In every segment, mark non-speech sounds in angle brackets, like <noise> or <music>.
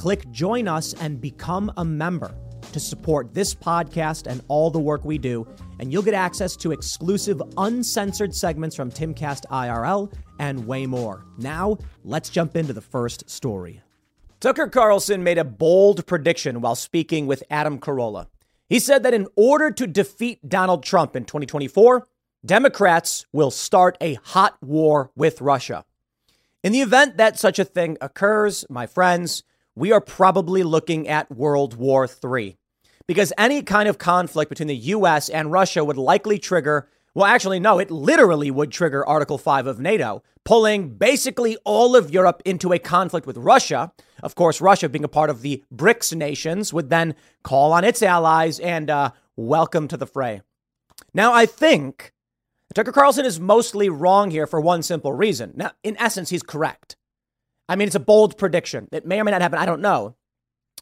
click join us, and become a member to support this podcast and all the work we do. And you'll get access to exclusive, uncensored segments from Timcast IRL and way more. Now, let's jump into the first story. Tucker Carlson made a bold prediction while speaking with Adam Carolla. He said that in order to defeat Donald Trump in 2024, Democrats will start a hot war with Russia. In the event that such a thing occurs, my friends, we are probably looking at World War III. Because any kind of conflict between the US and Russia would likely trigger, well, actually, no, it literally would trigger Article 5 of NATO, pulling basically all of Europe into a conflict with Russia. Of course, Russia, being a part of the BRICS nations, would then call on its allies and uh, welcome to the fray. Now, I think Tucker Carlson is mostly wrong here for one simple reason. Now, in essence, he's correct. I mean, it's a bold prediction. It may or may not happen. I don't know.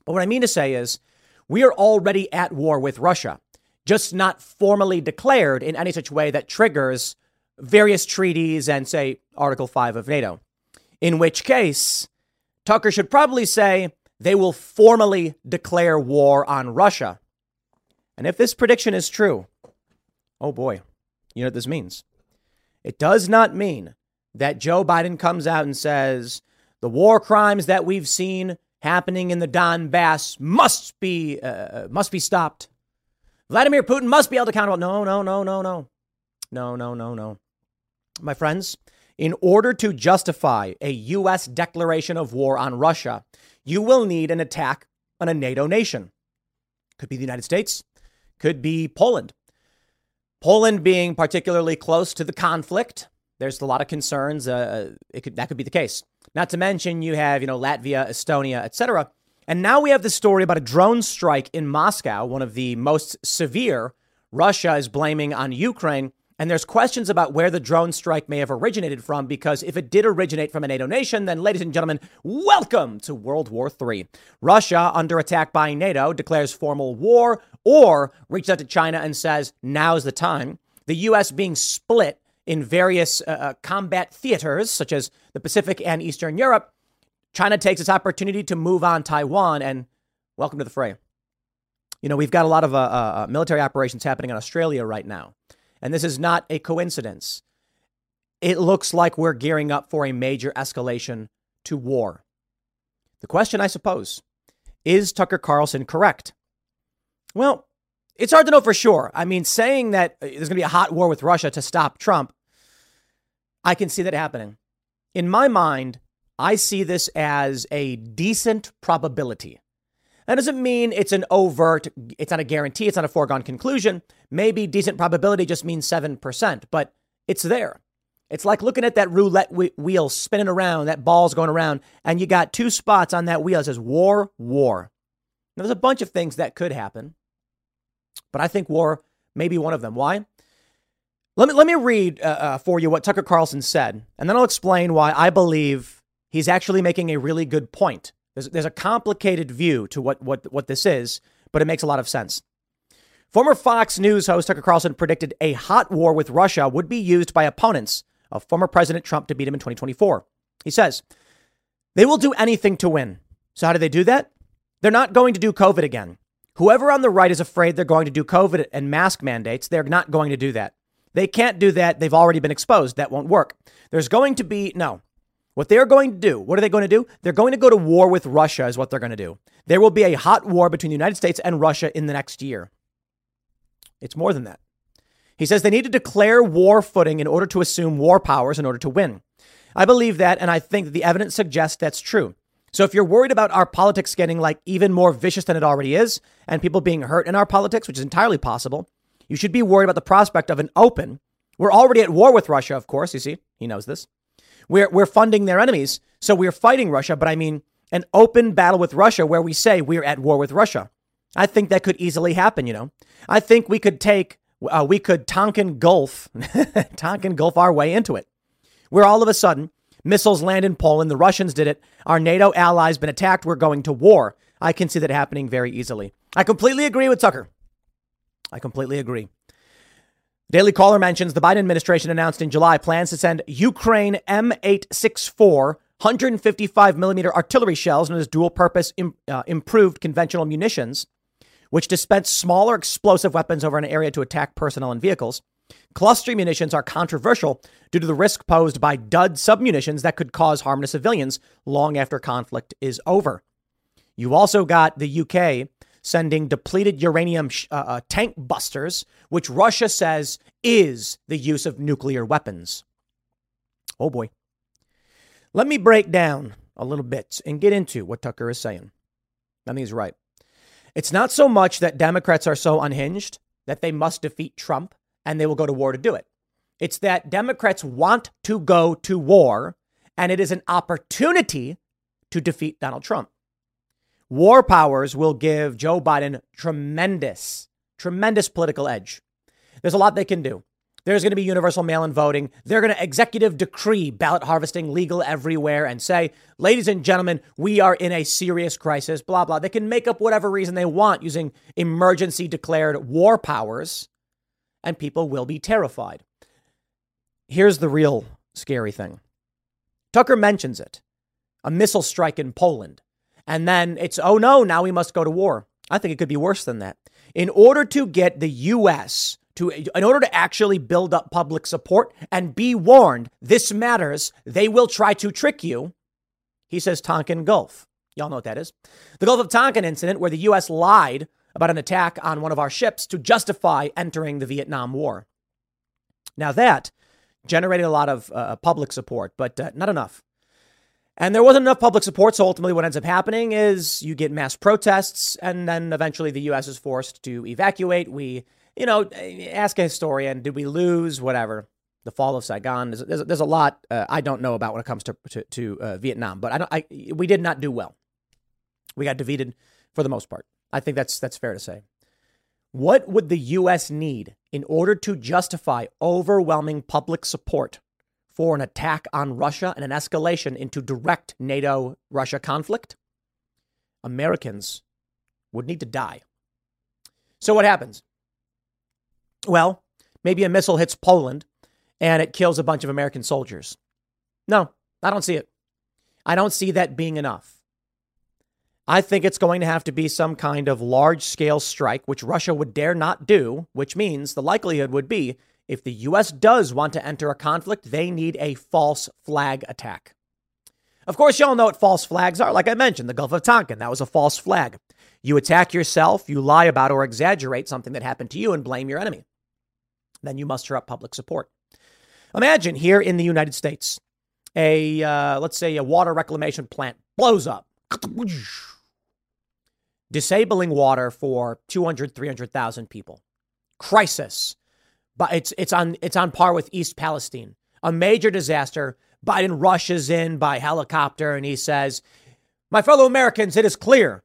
But what I mean to say is, we are already at war with Russia, just not formally declared in any such way that triggers various treaties and, say, Article 5 of NATO. In which case, Tucker should probably say they will formally declare war on Russia. And if this prediction is true, oh boy, you know what this means? It does not mean that Joe Biden comes out and says the war crimes that we've seen happening in the Donbass must be uh, uh, must be stopped. Vladimir Putin must be held accountable. No, no, no, no, no. No, no, no, no. My friends, in order to justify a US declaration of war on Russia, you will need an attack on a NATO nation. Could be the United States, could be Poland. Poland being particularly close to the conflict, there's a lot of concerns uh, it could, that could be the case. Not to mention you have, you know, Latvia, Estonia, etc. And now we have the story about a drone strike in Moscow, one of the most severe Russia is blaming on Ukraine. And there's questions about where the drone strike may have originated from, because if it did originate from a NATO nation, then, ladies and gentlemen, welcome to World War III. Russia, under attack by NATO, declares formal war or reaches out to China and says, now's the time. The U.S. being split in various uh, uh, combat theaters, such as the Pacific and Eastern Europe, China takes its opportunity to move on Taiwan and welcome to the fray. You know, we've got a lot of uh, uh, uh military operations happening in Australia right now. And this is not a coincidence. It looks like we're gearing up for a major escalation to war. The question, I suppose, is Tucker Carlson correct? Well, it's hard to know for sure. I mean, saying that uh, there's going to be a hot war with Russia to stop Trump, I can see that happening. In my mind, I see this as a decent probability. That doesn't mean it's an overt, it's not a guarantee, it's not a foregone conclusion. Maybe decent probability just means 7%, but it's there. It's like looking at that roulette wheel spinning around, that ball's going around, and you got two spots on that wheel that says war, war. Now, there's a bunch of things that could happen, but I think war may be one of them. Why? Let me, let me read uh, uh, for you what Tucker Carlson said, and then I'll explain why I believe he's actually making a really good point. There's, there's a complicated view to what, what, what this is, but it makes a lot of sense. Former Fox News host Tucker Carlson predicted a hot war with Russia would be used by opponents of former President Trump to beat him in 2024. He says, they will do anything to win. So, how do they do that? They're not going to do COVID again. Whoever on the right is afraid they're going to do COVID and mask mandates, they're not going to do that. They can't do that. They've already been exposed. That won't work. There's going to be, no, What they are going to do, what are they going to do? They're going to go to war with Russia, is what they're going to do. There will be a hot war between the United States and Russia in the next year. It's more than that. He says they need to declare war footing in order to assume war powers in order to win. I believe that, and I think that the evidence suggests that's true. So if you're worried about our politics getting like even more vicious than it already is, and people being hurt in our politics, which is entirely possible, you should be worried about the prospect of an open. We're already at war with Russia, of course. You see, he knows this. We're, we're funding their enemies. So we're fighting Russia, but I mean an open battle with Russia where we say we're at war with Russia. I think that could easily happen, you know. I think we could take, uh, we could Tonkin Gulf, <laughs> Tonkin Gulf our way into it. Where all of a sudden missiles land in Poland, the Russians did it, our NATO allies been attacked, we're going to war. I can see that happening very easily. I completely agree with Tucker. I completely agree. Daily Caller mentions the Biden administration announced in July plans to send Ukraine M864 155 millimeter artillery shells known as dual purpose Im, uh, improved conventional munitions, which dispense smaller explosive weapons over an area to attack personnel and vehicles. Cluster munitions are controversial due to the risk posed by dud submunitions that could cause harm to civilians long after conflict is over. You also got the UK sending depleted uranium sh- uh, uh, tank busters, which Russia says is the use of nuclear weapons. Oh boy. Let me break down a little bit and get into what Tucker is saying. I think he's right. It's not so much that Democrats are so unhinged that they must defeat Trump and they will go to war to do it. It's that Democrats want to go to war and it is an opportunity to defeat Donald Trump. War powers will give Joe Biden tremendous, tremendous political edge. There's a lot they can do. There's going to be universal mail in voting. They're going to executive decree ballot harvesting legal everywhere and say, ladies and gentlemen, we are in a serious crisis, blah, blah. They can make up whatever reason they want using emergency declared war powers, and people will be terrified. Here's the real scary thing Tucker mentions it a missile strike in Poland. And then it's, oh no, now we must go to war. I think it could be worse than that. In order to get the U.S. to, in order to actually build up public support and be warned, this matters, they will try to trick you. He says Tonkin Gulf. Y'all know what that is. The Gulf of Tonkin incident, where the U.S. lied about an attack on one of our ships to justify entering the Vietnam War. Now, that generated a lot of uh, public support, but uh, not enough. And there wasn't enough public support. So ultimately, what ends up happening is you get mass protests, and then eventually the U.S. is forced to evacuate. We, you know, ask a historian, did we lose? Whatever. The fall of Saigon. There's, there's, there's a lot uh, I don't know about when it comes to to, to uh, Vietnam, but I. I, we did not do well. We got defeated for the most part. I think that's that's fair to say. What would the U.S. need in order to justify overwhelming public support for an attack on Russia and an escalation into direct NATO Russia conflict, Americans would need to die. So, what happens? Well, maybe a missile hits Poland and it kills a bunch of American soldiers. No, I don't see it. I don't see that being enough. I think it's going to have to be some kind of large scale strike, which Russia would dare not do, which means the likelihood would be if the U.S. does want to enter a conflict, they need a false flag attack. Of course, y'all know what false flags are. Like I mentioned, the Gulf of Tonkin, that was a false flag. You attack yourself, you lie about or exaggerate something that happened to you and blame your enemy. Then you muster up public support. Imagine here in the United States, a, uh, let's say, a water reclamation plant blows up, disabling water for 200, 300,000 people. Crisis but it's it's on it's on par with East Palestine. A major disaster. Biden rushes in by helicopter and he says, "My fellow Americans, it is clear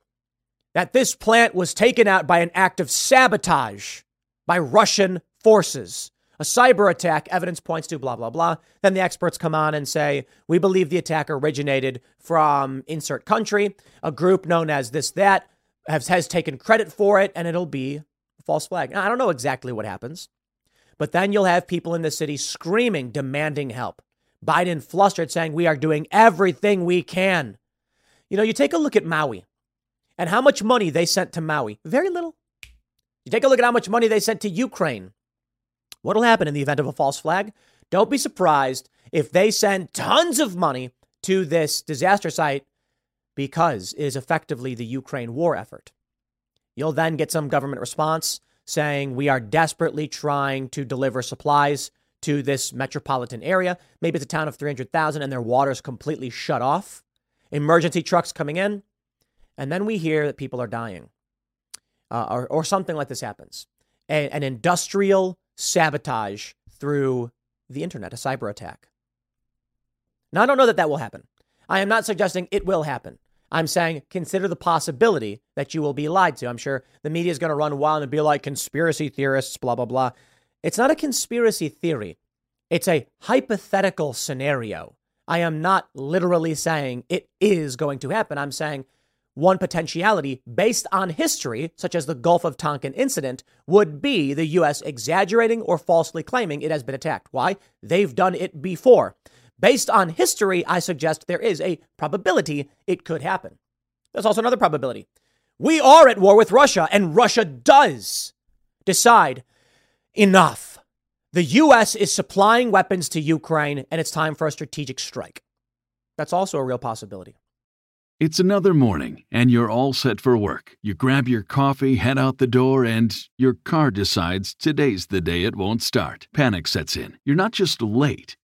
that this plant was taken out by an act of sabotage by Russian forces." A cyber attack, evidence points to blah, blah, blah. Then the experts come on and say, we believe the attack originated from insert country. A group known as this, that has, has taken credit for it, and it'll be a false flag. Now, I don't know exactly what happens. But then you'll have people in the city screaming, demanding help. Biden flustered, saying, We are doing everything we can. You know, you take a look at Maui and how much money they sent to Maui. Very little. You take a look at how much money they sent to Ukraine. What'll happen in the event of a false flag? Don't be surprised if they send tons of money to this disaster site because it is effectively the Ukraine war effort. You'll then get some government response saying we are desperately trying to deliver supplies to this metropolitan area. Maybe it's a town of 300,000 and their water's completely shut off. Emergency trucks coming in. And then we hear that people are dying uh, or, or something like this happens. A, an industrial sabotage through the internet, a cyber attack. Now, I don't know that that will happen. I am not suggesting it will happen. I'm saying consider the possibility that you will be lied to. I'm sure the media is going to run wild and be like conspiracy theorists, blah, blah, blah. It's not a conspiracy theory, it's a hypothetical scenario. I am not literally saying it is going to happen. I'm saying one potentiality based on history, such as the Gulf of Tonkin incident, would be the U.S. exaggerating or falsely claiming it has been attacked. Why? They've done it before. Based on history, I suggest there is a probability it could happen. There's also another probability. We are at war with Russia, and Russia does decide enough. The U.S. is supplying weapons to Ukraine, and it's time for a strategic strike. That's also a real possibility. It's another morning, and you're all set for work. You grab your coffee, head out the door, and your car decides today's the day it won't start. Panic sets in. You're not just late,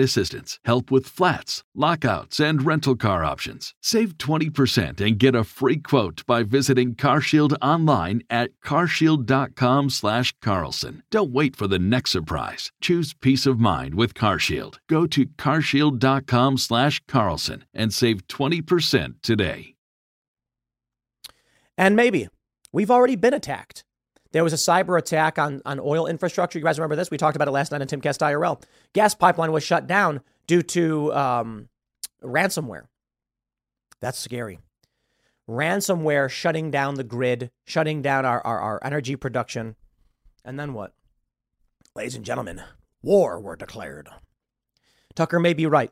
assistance, help with flats, lockouts, and rental car options. Save 20% and get a a free quote by visiting CarShield online at carshield.com/carlson. Don't wait for the next surprise. Choose peace of mind with CarShield. Go to carshield.com/carlson and save 20% today. And maybe we've already been attacked. There was a cyber attack on, on oil infrastructure. You guys remember this? We talked about it last night on Timcast IRL. Gas pipeline was shut down due to um, ransomware. That's scary ransomware shutting down the grid, shutting down our, our, our energy production. And then what? Ladies and gentlemen, war were declared. Tucker may be right.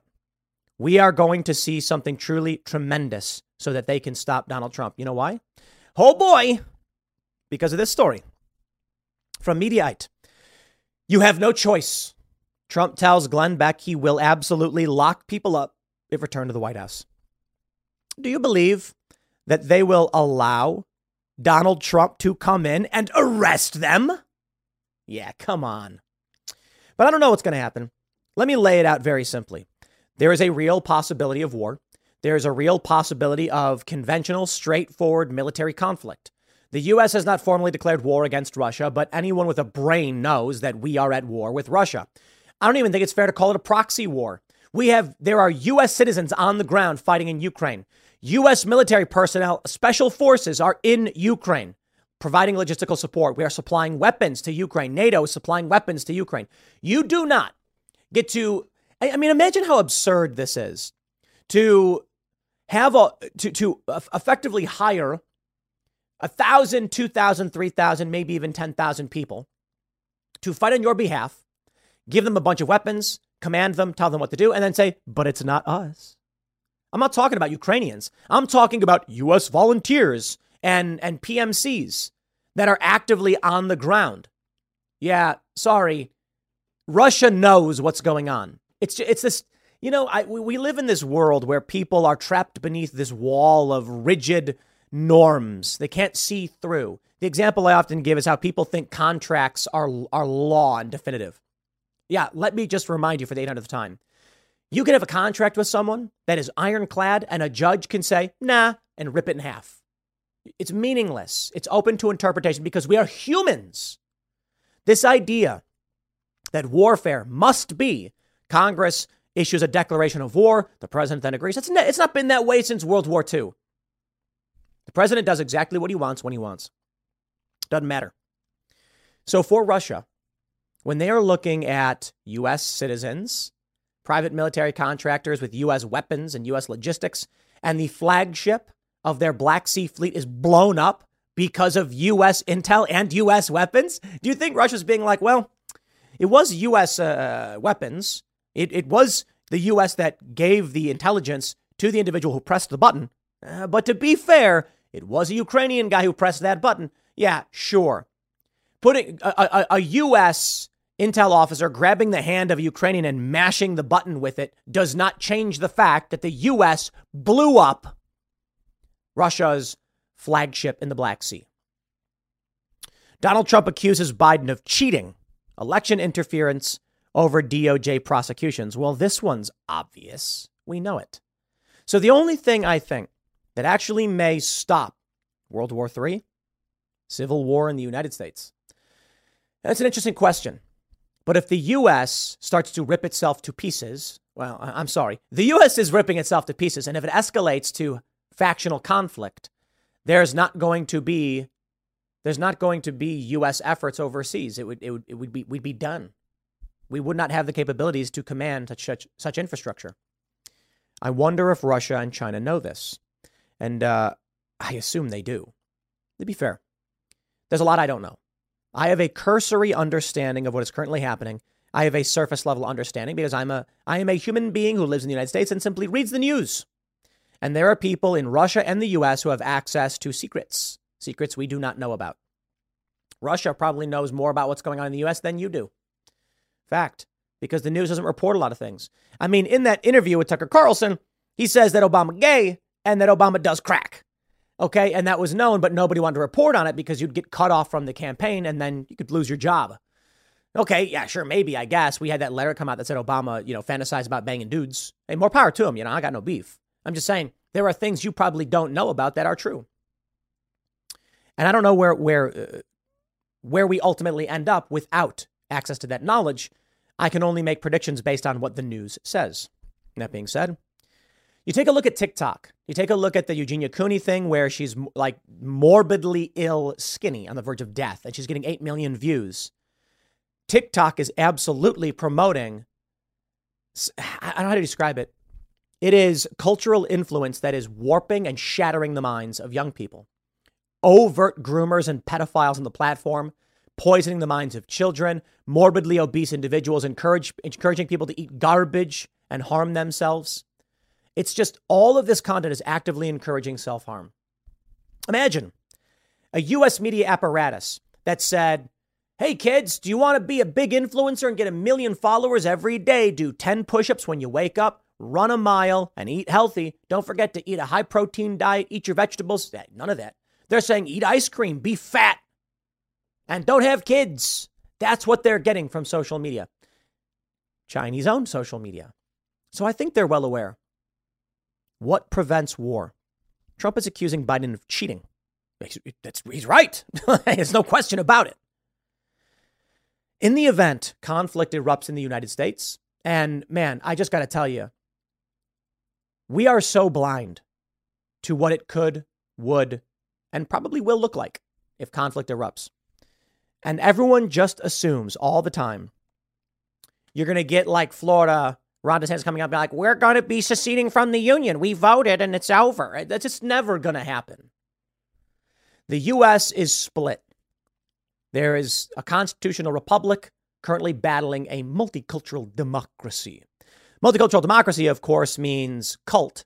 We are going to see something truly tremendous so that they can stop Donald Trump. You know why? Oh boy, because of this story from Mediaite. You have no choice. Trump tells Glenn Beck he will absolutely lock people up if returned to the White House. Do you believe that they will allow Donald Trump to come in and arrest them? Yeah, come on. But I don't know what's going to happen. Let me lay it out very simply. There is a real possibility of war. There is a real possibility of conventional, straightforward military conflict. The U.S. has not formally declared war against Russia, but anyone with a brain knows that we are at war with Russia. I don't even think it's fair to call it a proxy war. We have, there are U.S. citizens on the ground fighting in Ukraine. U.S. military personnel, special forces are in Ukraine providing logistical support. We are supplying weapons to Ukraine. NATO is supplying weapons to Ukraine. You do not get to, I mean, imagine how absurd this is to have a, to, to effectively hire a thousand, two thousand, three thousand, maybe even 10,000 people to fight on your behalf, give them a bunch of weapons, command them, tell them what to do, and then say, but it's not us. I'm not talking about Ukrainians. I'm talking about US volunteers and, and PMCs that are actively on the ground. Yeah, sorry. Russia knows what's going on. It's it's this, you know, I, we live in this world where people are trapped beneath this wall of rigid norms. They can't see through. The example I often give is how people think contracts are are law and definitive. Yeah, let me just remind you for the 800th time. You can have a contract with someone that is ironclad, and a judge can say, nah, and rip it in half. It's meaningless. It's open to interpretation because we are humans. This idea that warfare must be Congress issues a declaration of war, the president then agrees. It's, it's not been that way since World War II. The president does exactly what he wants when he wants. Doesn't matter. So for Russia, when they are looking at U.S. citizens private military contractors with U.S. weapons and U.S. logistics, and the flagship of their Black Sea fleet is blown up because of U.S. intel and U.S. weapons? Do you think Russia's being like, well, it was U.S. Uh, weapons. It, it was the U.S. that gave the intelligence to the individual who pressed the button. Uh, but to be fair, it was a Ukrainian guy who pressed that button. Yeah, sure. Putting a, a, a U.S. intel officer grabbing the hand of a Ukrainian and mashing the button with it does not change the fact that the U.S. blew up Russia's flagship in the Black Sea. Donald Trump accuses Biden of cheating, election interference over DOJ prosecutions. Well, this one's obvious. We know it. So the only thing I think that actually may stop World War III, civil war in the United States. That's an interesting question. But if the U.S. starts to rip itself to pieces, well, I'm sorry, the U.S. is ripping itself to pieces. And if it escalates to factional conflict, there's not going to be there's not going to be U.S. efforts overseas. It would it would it would be we'd be done. We would not have the capabilities to command such such infrastructure. I wonder if Russia and China know this. And uh, I assume they do. To be fair, there's a lot I don't know. I have a cursory understanding of what is currently happening. I have a surface level understanding because I'm a I am a human being who lives in the United States and simply reads the news. And there are people in Russia and the US who have access to secrets, secrets we do not know about. Russia probably knows more about what's going on in the US than you do. Fact, because the news doesn't report a lot of things. I mean, in that interview with Tucker Carlson, he says that Obama gay and that Obama does crack. Okay. And that was known, but nobody wanted to report on it because you'd get cut off from the campaign and then you could lose your job. Okay. Yeah, sure. Maybe, I guess. We had that letter come out that said Obama, you know, fantasized about banging dudes. Hey, more power to him. You know, I got no beef. I'm just saying there are things you probably don't know about that are true. And I don't know where, where, uh, where we ultimately end up without access to that knowledge. I can only make predictions based on what the news says. That being said, you take a look at TikTok. You take a look at the Eugenia Cooney thing where she's like morbidly ill, skinny, on the verge of death, and she's getting 8 million views. TikTok is absolutely promoting, I don't know how to describe it. It is cultural influence that is warping and shattering the minds of young people. Overt groomers and pedophiles on the platform, poisoning the minds of children, morbidly obese individuals, encourage, encouraging people to eat garbage and harm themselves. It's just all of this content is actively encouraging self harm. Imagine a US media apparatus that said, Hey kids, do you want to be a big influencer and get a million followers every day? Do 10 push ups when you wake up, run a mile, and eat healthy. Don't forget to eat a high protein diet, eat your vegetables. Eh, none of that. They're saying eat ice cream, be fat, and don't have kids. That's what they're getting from social media. Chinese owned social media. So I think they're well aware. What prevents war? Trump is accusing Biden of cheating. That's, he's right. <laughs> There's no question about it. In the event conflict erupts in the United States, and man, I just got to tell you, we are so blind to what it could, would, and probably will look like if conflict erupts. And everyone just assumes all the time you're going to get like Florida Ron DeSantis coming up be like, we're going to be seceding from the union. We voted and it's over. That's just never going to happen. The U.S. is split. There is a constitutional republic currently battling a multicultural democracy. Multicultural democracy, of course, means cult.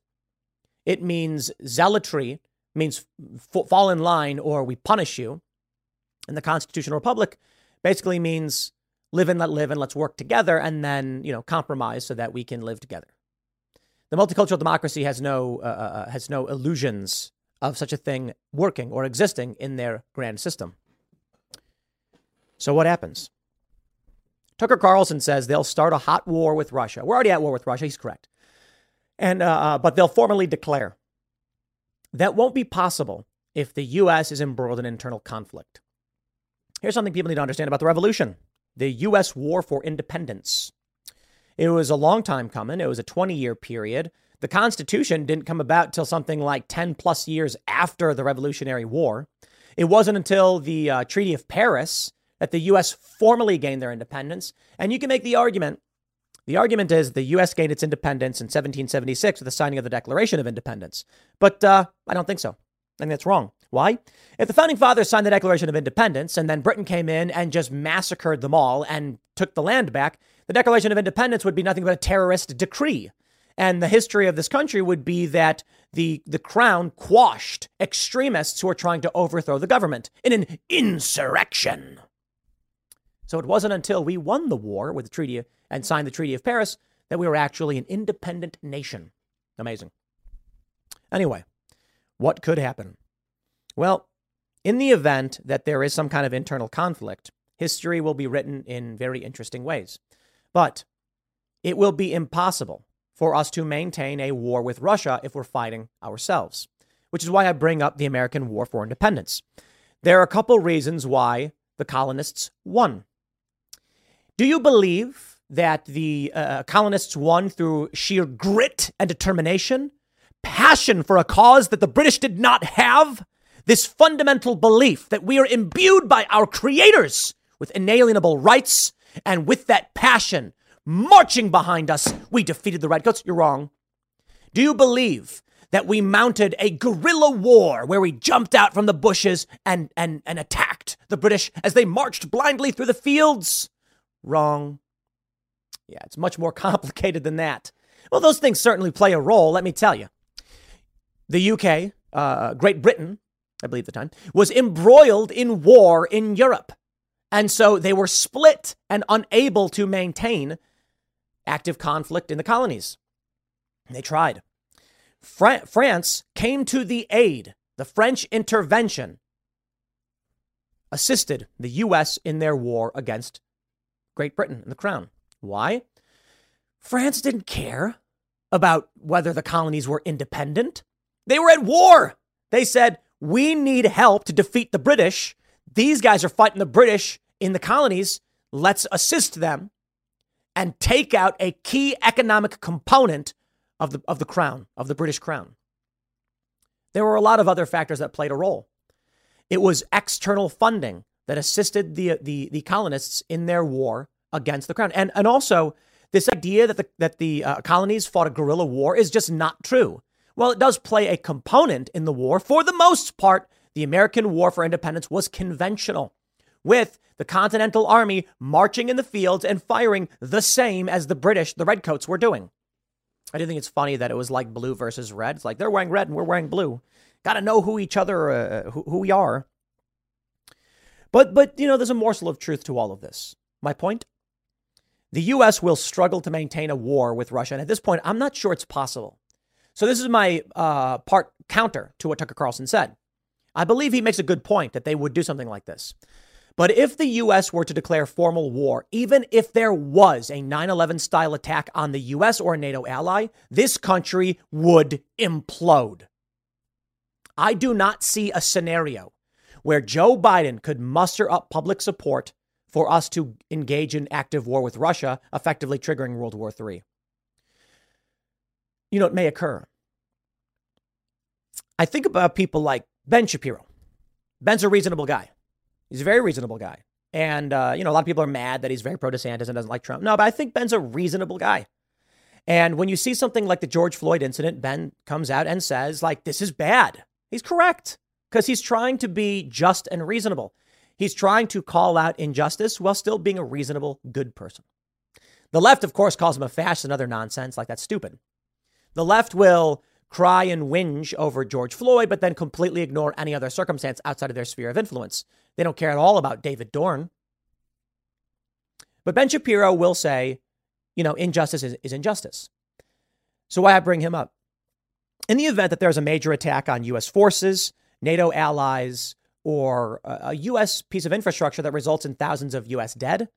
It means zealotry, means f- fall in line or we punish you. And the constitutional republic basically means live and let live and let's work together and then, you know, compromise so that we can live together. The multicultural democracy has no, uh, uh, uh, has no illusions of such a thing working or existing in their grand system. So what happens? Tucker Carlson says they'll start a hot war with Russia. We're already at war with Russia. He's correct. And, uh, uh but they'll formally declare. That won't be possible if the U.S. is embroiled in internal conflict. Here's something people need to understand about the revolution the U.S. War for Independence. It was a long time coming, it was a 20 year period. The Constitution didn't come about till something like 10 plus years after the Revolutionary War. It wasn't until the uh, Treaty of Paris that the U.S. formally gained their independence. And you can make the argument The argument is the U.S. gained its independence in 1776 with the signing of the Declaration of Independence. But uh, I don't think so. I think that's wrong. Why? If the founding fathers signed the Declaration of Independence and then Britain came in and just massacred them all and took the land back, the Declaration of Independence would be nothing but a terrorist decree. And the history of this country would be that the, the crown quashed extremists who were trying to overthrow the government in an insurrection. So it wasn't until we won the war with the treaty and signed the Treaty of Paris that we were actually an independent nation. Amazing. Anyway, what could happen? Well, in the event that there is some kind of internal conflict, history will be written in very interesting ways. But it will be impossible for us to maintain a war with Russia if we're fighting ourselves, which is why I bring up the American War for Independence. There are a couple reasons why the colonists won. Do you believe that the uh, colonists won through sheer grit and determination, passion for a cause that the British did not have? This fundamental belief that we are imbued by our creators with inalienable rights, and with that passion marching behind us, we defeated the Redcoats. You're wrong. Do you believe that we mounted a guerrilla war where we jumped out from the bushes and, and, and attacked the British as they marched blindly through the fields? Wrong. Yeah, it's much more <laughs> complicated than that. Well, those things certainly play a role, let me tell you. The UK, uh, Great Britain, I believe the time, was embroiled in war in Europe. And so they were split and unable to maintain active conflict in the colonies. They tried. Fra- France came to the aid. The French intervention assisted the U.S. in their war against Great Britain and the Crown. Why? France didn't care about whether the colonies were independent. They were at war. They said, We need help to defeat the British. These guys are fighting the British in the colonies. Let's assist them and take out a key economic component of the, of the crown, of the British crown. There were a lot of other factors that played a role. It was external funding that assisted the, the, the colonists in their war against the crown. And, and also, this idea that the, that the uh, colonies fought a guerrilla war is just not true. Well, it does play a component in the war. For the most part, the American War for Independence was conventional, with the Continental Army marching in the fields and firing the same as the British, the Redcoats, were doing. I do think it's funny that it was like blue versus red. It's like they're wearing red and we're wearing blue. Got to know who each other, uh, who, who we are. But, but, you know, there's a morsel of truth to all of this. My point? The U.S. will struggle to maintain a war with Russia. And at this point, I'm not sure it's possible. So this is my uh, part counter to what Tucker Carlson said. I believe he makes a good point that they would do something like this. But if the U.S. were to declare formal war, even if there was a 9 11 style attack on the U.S. or a NATO ally, this country would implode. I do not see a scenario where Joe Biden could muster up public support for us to engage in active war with Russia, effectively triggering World War III. You know, it may occur. I think about people like Ben Shapiro. Ben's a reasonable guy. He's a very reasonable guy. And, uh, you know, a lot of people are mad that he's very pro DeSantis and doesn't like Trump. No, but I think Ben's a reasonable guy. And when you see something like the George Floyd incident, Ben comes out and says, like, this is bad. He's correct because he's trying to be just and reasonable. He's trying to call out injustice while still being a reasonable, good person. The left, of course, calls him a fascist and other nonsense, like that's stupid. The left will cry and whinge over George Floyd, but then completely ignore any other circumstance outside of their sphere of influence. They don't care at all about David Dorn. But Ben Shapiro will say, you know, injustice is, is injustice. So why I bring him up? In the event that there's a major attack on U.S. forces, NATO allies, or a U.S. piece of infrastructure that results in thousands of U.S. dead,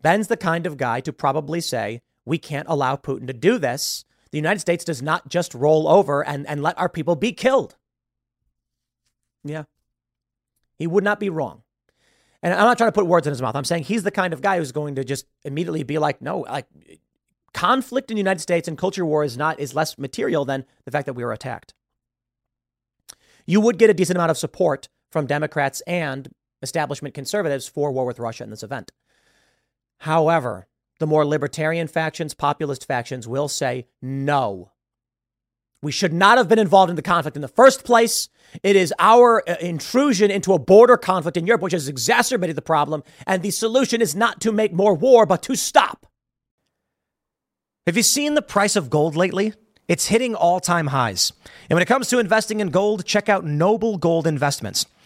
Ben's the kind of guy to probably say, we can't allow Putin to do this. The United States does not just roll over and, and let our people be killed. Yeah. He would not be wrong. And I'm not trying to put words in his mouth. I'm saying he's the kind of guy who's going to just immediately be like, no, like conflict in the United States and culture war is not is less material than the fact that we were attacked. You would get a decent amount of support from Democrats and establishment conservatives for war with Russia in this event. However, the more libertarian factions, populist factions will say no. We should not have been involved in the conflict in the first place. It is our uh, intrusion into a border conflict in Europe which has exacerbated the problem, and the solution is not to make more war, but to stop. Have you seen the price of gold lately? It's hitting all time highs. And when it comes to investing in gold, check out Noble Gold Investments.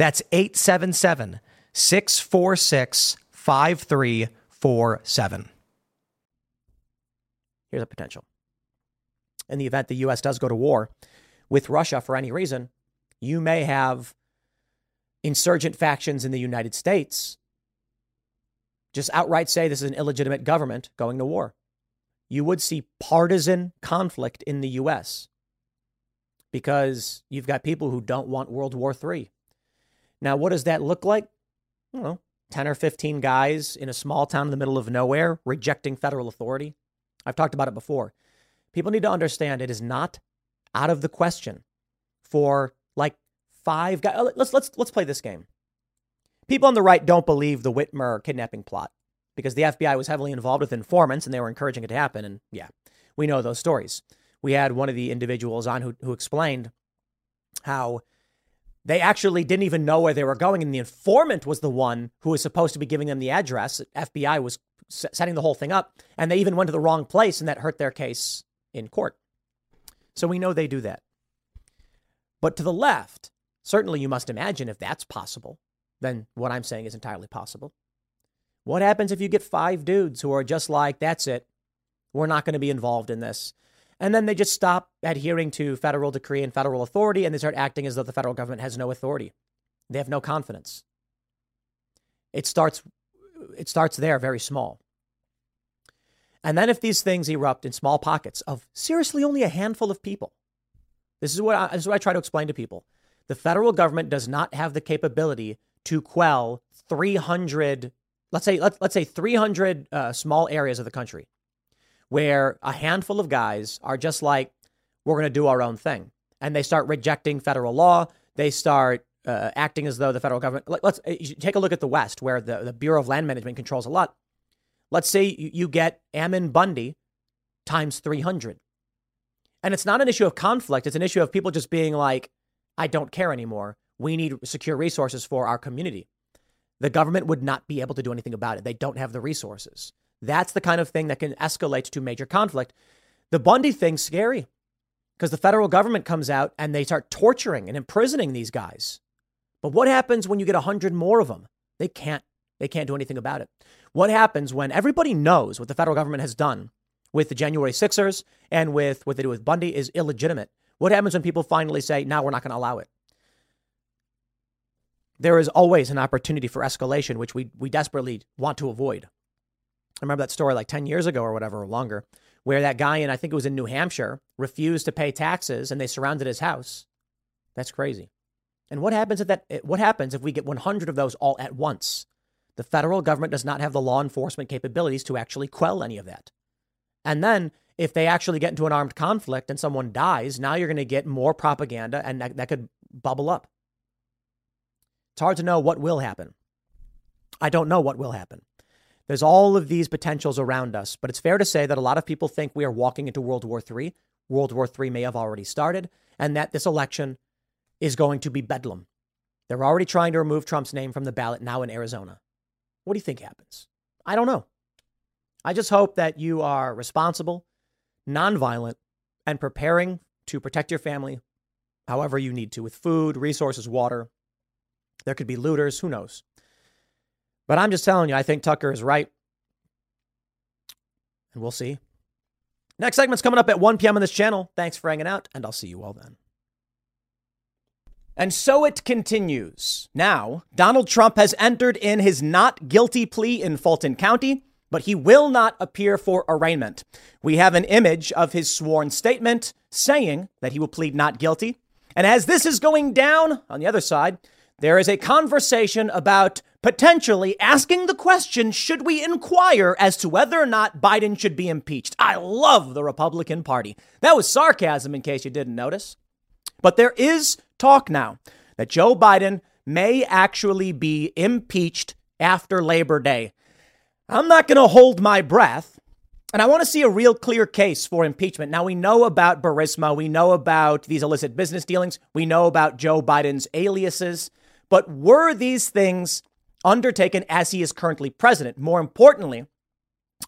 that's 877 646 5347. Here's a potential. In the event the U.S. does go to war with Russia for any reason, you may have insurgent factions in the United States just outright say this is an illegitimate government going to war. You would see partisan conflict in the U.S. because you've got people who don't want World War III. Now, what does that look like? I don't know, 10 or 15 guys in a small town in the middle of nowhere rejecting federal authority. I've talked about it before. People need to understand it is not out of the question for like five guys. Let's let's let's play this game. People on the right don't believe the Whitmer kidnapping plot because the FBI was heavily involved with informants and they were encouraging it to happen. And yeah, we know those stories. We had one of the individuals on who, who explained how they actually didn't even know where they were going, and the informant was the one who was supposed to be giving them the address. FBI was setting the whole thing up, and they even went to the wrong place, and that hurt their case in court. So we know they do that. But to the left, certainly you must imagine if that's possible, then what I'm saying is entirely possible. What happens if you get five dudes who are just like, that's it, we're not going to be involved in this? And then they just stop adhering to federal decree and federal authority, and they start acting as though the federal government has no authority. They have no confidence. It starts it starts there very small. And then if these things erupt in small pockets of seriously only a handful of people, this is what I, this is what I try to explain to people. The federal government does not have the capability to quell 300, let's say, let's, let's say 300 uh, small areas of the country where a handful of guys are just like, we're going to do our own thing. And they start rejecting federal law. They start uh, acting as though the federal government. Let's uh, take a look at the West, where the, the Bureau of Land Management controls a lot. Let's say you get Ammon Bundy times 300. And it's not an issue of conflict, it's an issue of people just being like, I don't care anymore. We need secure resources for our community. The government would not be able to do anything about it. They don't have the resources. That's the kind of thing that can escalate to major conflict. The Bundy thing's scary because the federal government comes out and they start torturing and imprisoning these guys. But what happens when you get 100 more of them? They can't they can't do anything about it. What happens when everybody knows what the federal government has done with the January Sixers and with what they do with Bundy is illegitimate? What happens when people finally say, now we're not going to allow it? There is always an opportunity for escalation, which we, we desperately want to avoid. I remember that story like 10 years ago or whatever, or longer, where that guy in, I think it was in New Hampshire, refused to pay taxes and they surrounded his house. That's crazy. And what happens if that eh, what happens if we get 100 of those all at once? The federal government does not have the law enforcement capabilities to actually quell any of that. And then if they actually get into an armed conflict and someone dies, now you're going to get more propaganda and that, that could bubble up. It's hard to know what will happen. I don't know what will happen. There's all of these potentials around us, but it's fair to say that a lot of people think we are walking into World War III. World War III may have already started, and that this election is going to be bedlam. They're already trying to remove Trump's name from the ballot now in Arizona. What do you think happens? I don't know. I just hope that you are responsible, nonviolent, and preparing to protect your family however you need to with food, resources, water. There could be looters, who knows? But I'm just telling you, I think Tucker is right. And we'll see. Next segment's coming up at 1 p.m. on this channel. Thanks for hanging out, and I'll see you all then. And so it continues. Now, Donald Trump has entered in his not guilty plea in Fulton County, but he will not appear for arraignment. We have an image of his sworn statement saying that he will plead not guilty. And as this is going down on the other side, there is a conversation about potentially asking the question should we inquire as to whether or not Biden should be impeached? I love the Republican Party. That was sarcasm, in case you didn't notice. But there is talk now that Joe Biden may actually be impeached after Labor Day. I'm not going to hold my breath. And I want to see a real clear case for impeachment. Now, we know about Burisma. We know about these illicit business dealings. We know about Joe Biden's aliases. But were these things undertaken as he is currently president? More importantly,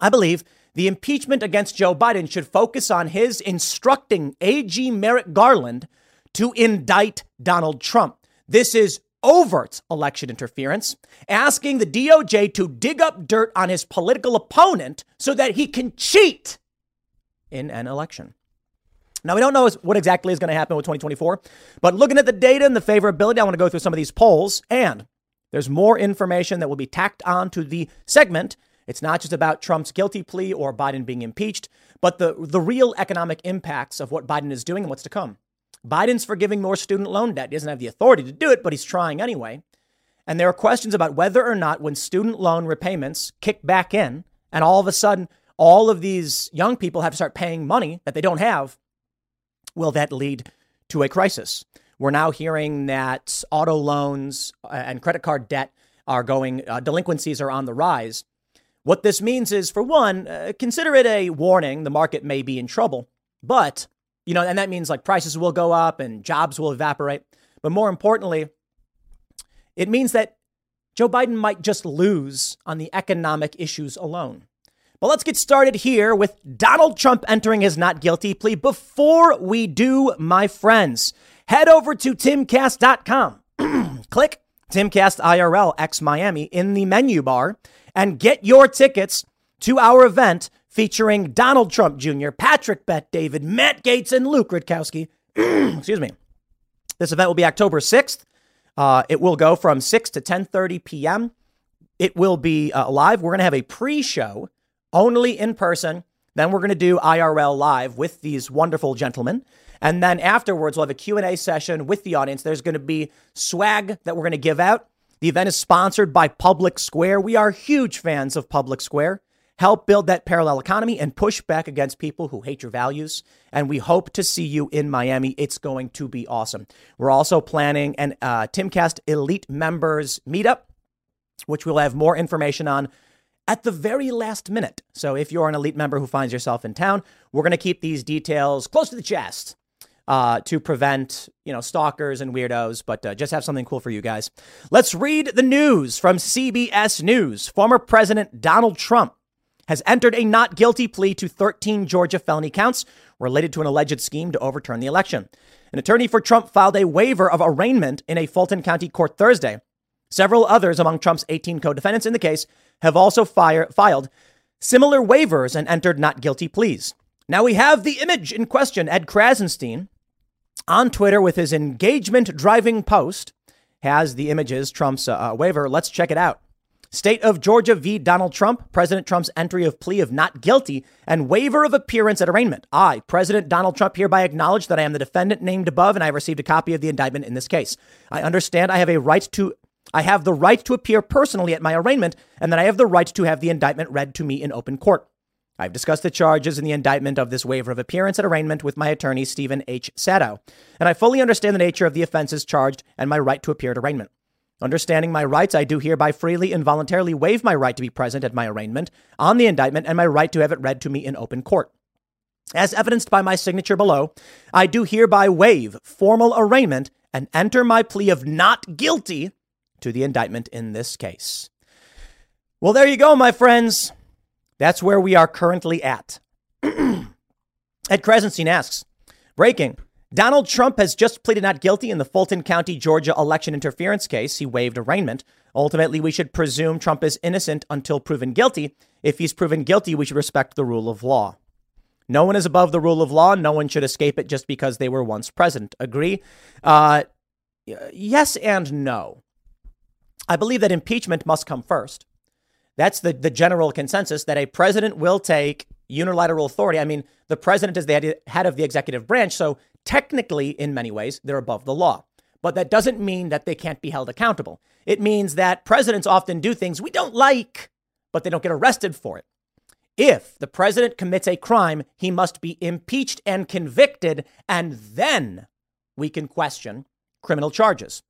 I believe the impeachment against Joe Biden should focus on his instructing AG Merrick Garland to indict Donald Trump. This is overt election interference, asking the DOJ to dig up dirt on his political opponent so that he can cheat in an election. Now, we don't know what exactly is going to happen with 2024, but looking at the data and the favorability, I want to go through some of these polls. And there's more information that will be tacked on to the segment. It's not just about Trump's guilty plea or Biden being impeached, but the, the real economic impacts of what Biden is doing and what's to come. Biden's forgiving more student loan debt. He doesn't have the authority to do it, but he's trying anyway. And there are questions about whether or not when student loan repayments kick back in, and all of a sudden all of these young people have to start paying money that they don't have, will that lead to a crisis? We're now hearing that auto loans uh, and credit card debt are going, uh, delinquencies are on the rise. What this means is, for one, uh, consider it a warning the market may be in trouble. But, you know, and that means like prices will go up and jobs will evaporate. But more importantly, it means that Joe Biden might just lose on the economic issues alone. But let's get started here with Donald Trump entering his not guilty plea. Before we do, my friends, head over to timcast.com, <clears throat> click Timcast IRL X Miami in the menu bar, and get your tickets to our event featuring Donald Trump Jr., Patrick Bet David, Matt Gaetz, and Luke Rudkowski. <clears throat> Excuse me. This event will be October 6th. Uh, it will go from 6 to 10:30 p.m. It will be uh, live. We're going to have a pre-show only in person. Then we're going to do IRL live with these wonderful gentlemen. And then afterwards, we'll have a Q&A session with the audience. There's going to be swag that we're going to give out. The event is sponsored by Public Square. We are huge fans of Public Square. Help build that parallel economy and push back against people who hate your values. And we hope to see you in Miami. It's going to be awesome. We're also planning an uh, Timcast Elite Members meetup, which we'll have more information on at the very last minute. So if you're an elite member who finds yourself in town, we're going to keep these details close to the chest uh, to prevent, you know, stalkers and weirdos, but uh, just have something cool for you guys. Let's read the news from CBS News. Former President Donald Trump has entered a not guilty plea to 13 Georgia felony counts related to an alleged scheme to overturn the election. An attorney for Trump filed a waiver of arraignment in a Fulton County court Thursday. Several others among Trump's 18 co defendants in the case have also fire, filed similar waivers and entered not guilty pleas. Now we have the image in question. Ed Krassenstein on Twitter with his engagement driving post has the images, Trump's uh, uh, waiver. Let's check it out. State of Georgia v. Donald Trump, President Trump's entry of plea of not guilty and waiver of appearance at arraignment. I, President Donald Trump, hereby acknowledge that I am the defendant named above and I have received a copy of the indictment in this case. I understand I have a right to I have the right to appear personally at my arraignment, and that I have the right to have the indictment read to me in open court. I've discussed the charges in the indictment of this waiver of appearance at arraignment with my attorney, Steven H. Sadow, and I fully understand the nature of the offenses charged and my right to appear at arraignment. Understanding my rights, I do hereby freely and voluntarily waive my right to be present at my arraignment on the indictment and my right to have it read to me in open court. As evidenced by my signature below, I do hereby waive formal arraignment and enter my plea of not guilty to the indictment in this case. Well, there you go, my friends. That's where we are currently at. <clears throat> Ed Krassenstein asks, breaking. Donald Trump has just pleaded not guilty in the Fulton County, Georgia election interference case. He waived arraignment. Ultimately, we should presume Trump is innocent until proven guilty. If he's proven guilty, we should respect the rule of law. No one is above the rule of law. No one should escape it just because they were once president. Agree? Uh, yes and no. I believe that impeachment must come first. That's the, the general consensus that a president will take unilateral authority. I mean, the president is the head of the executive branch, so technically, in many ways, they're above the law. But that doesn't mean that they can't be held accountable. It means that presidents often do things we don't like, but they don't get arrested for it. If the president commits a crime, he must be impeached and convicted, and then we can question criminal charges.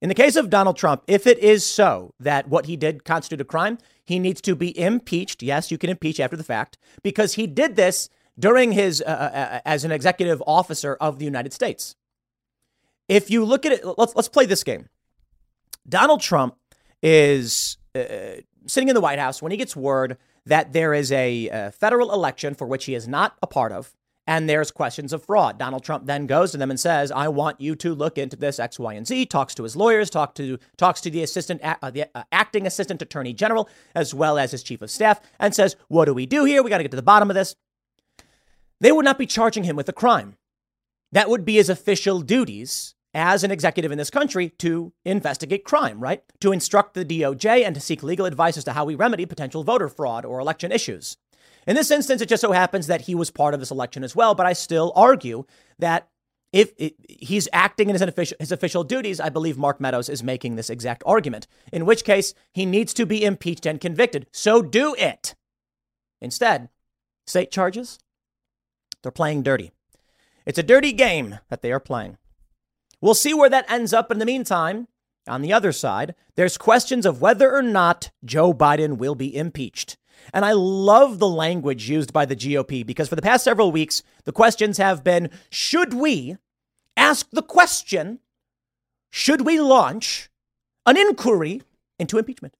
In the case of Donald Trump, if it is so that what he did constitute a crime, he needs to be impeached. Yes, you can impeach after the fact because he did this during his uh, uh, uh, as an executive officer of the United States. If you look at it, let's let's play this game. Donald Trump is uh, sitting in the White House when he gets word that there is a, a federal election for which he is not a part of, and there's questions of fraud. Donald Trump then goes to them and says, "I want you to look into this X, Y, and Z." Talks to his lawyers, talk to talks to the assistant, uh, the uh, acting assistant attorney general, as well as his chief of staff, and says, "What do we do here? We got to get to the bottom of this." They would not be charging him with a crime. That would be his official duties as an executive in this country to investigate crime, right? To instruct the DOJ and to seek legal advice as to how we remedy potential voter fraud or election issues. In this instance, it just so happens that he was part of this election as well, but I still argue that if he's acting in his official, his official duties, I believe Mark Meadows is making this exact argument, in which case he needs to be impeached and convicted. So do it. Instead, state charges, they're playing dirty. It's a dirty game that they are playing. We'll see where that ends up in the meantime. On the other side, there's questions of whether or not Joe Biden will be impeached. And I love the language used by the GOP because for the past several weeks, the questions have been should we ask the question, should we launch an inquiry into impeachment?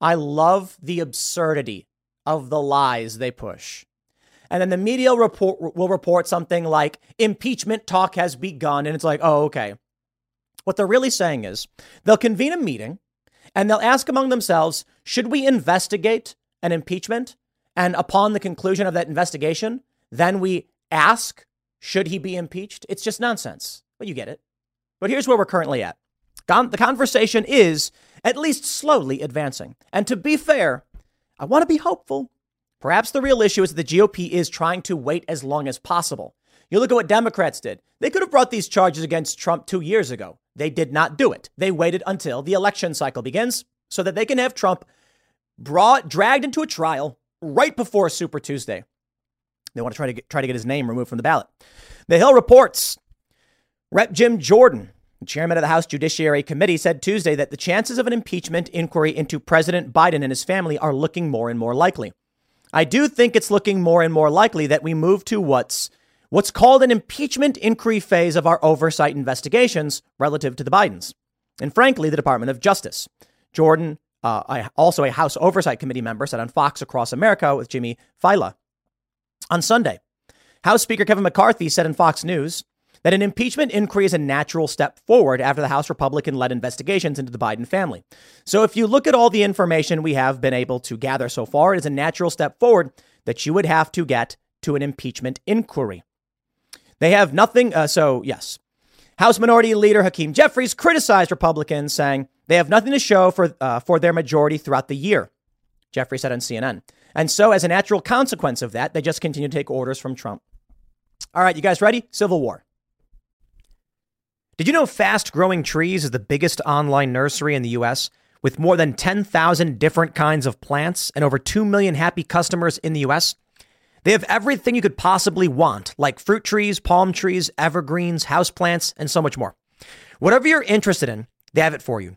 I love the absurdity of the lies they push. And then the media report will report something like impeachment talk has begun. And it's like, oh, okay. What they're really saying is they'll convene a meeting and they'll ask among themselves, should we investigate an impeachment? And upon the conclusion of that investigation, then we ask, should he be impeached? It's just nonsense. But you get it. But here's where we're currently at. The conversation is at least slowly advancing. And to be fair, I want to be hopeful. Perhaps the real issue is that the GOP is trying to wait as long as possible. You look at what Democrats did. They could have brought these charges against Trump two years ago. They did not do it. They waited until the election cycle begins so that they can have Trump brought dragged into a trial right before Super Tuesday. They want to try to get, try to get his name removed from the ballot. The Hill reports Rep. Jim Jordan, chairman of the House Judiciary Committee, said Tuesday that the chances of an impeachment inquiry into President Biden and his family are looking more and more likely. I do think it's looking more and more likely that we move to what's what's called an impeachment inquiry phase of our oversight investigations relative to the Bidens, and frankly, the Department of Justice. Jordan, uh, also a House Oversight Committee member, said on Fox Across America with Jimmy Failla on Sunday. House Speaker Kevin McCarthy said in Fox News that an impeachment inquiry is a natural step forward after the House Republican led investigations into the Biden family. So, if you look at all the information we have been able to gather so far, it is a natural step forward that you would have to get to an impeachment inquiry. They have nothing, uh, so yes. House Minority Leader Hakeem Jeffries criticized Republicans, saying they have nothing to show for, uh, for their majority throughout the year. Jeffries said on CNN. And so, as a natural consequence of that, they just continue to take orders from Trump. All right, you guys ready? Civil War. Did you know Fast Growing Trees is the biggest online nursery in the US with more than 10,000 different kinds of plants and over 2 million happy customers in the US? They have everything you could possibly want, like fruit trees, palm trees, evergreens, houseplants, and so much more. Whatever you're interested in, they have it for you.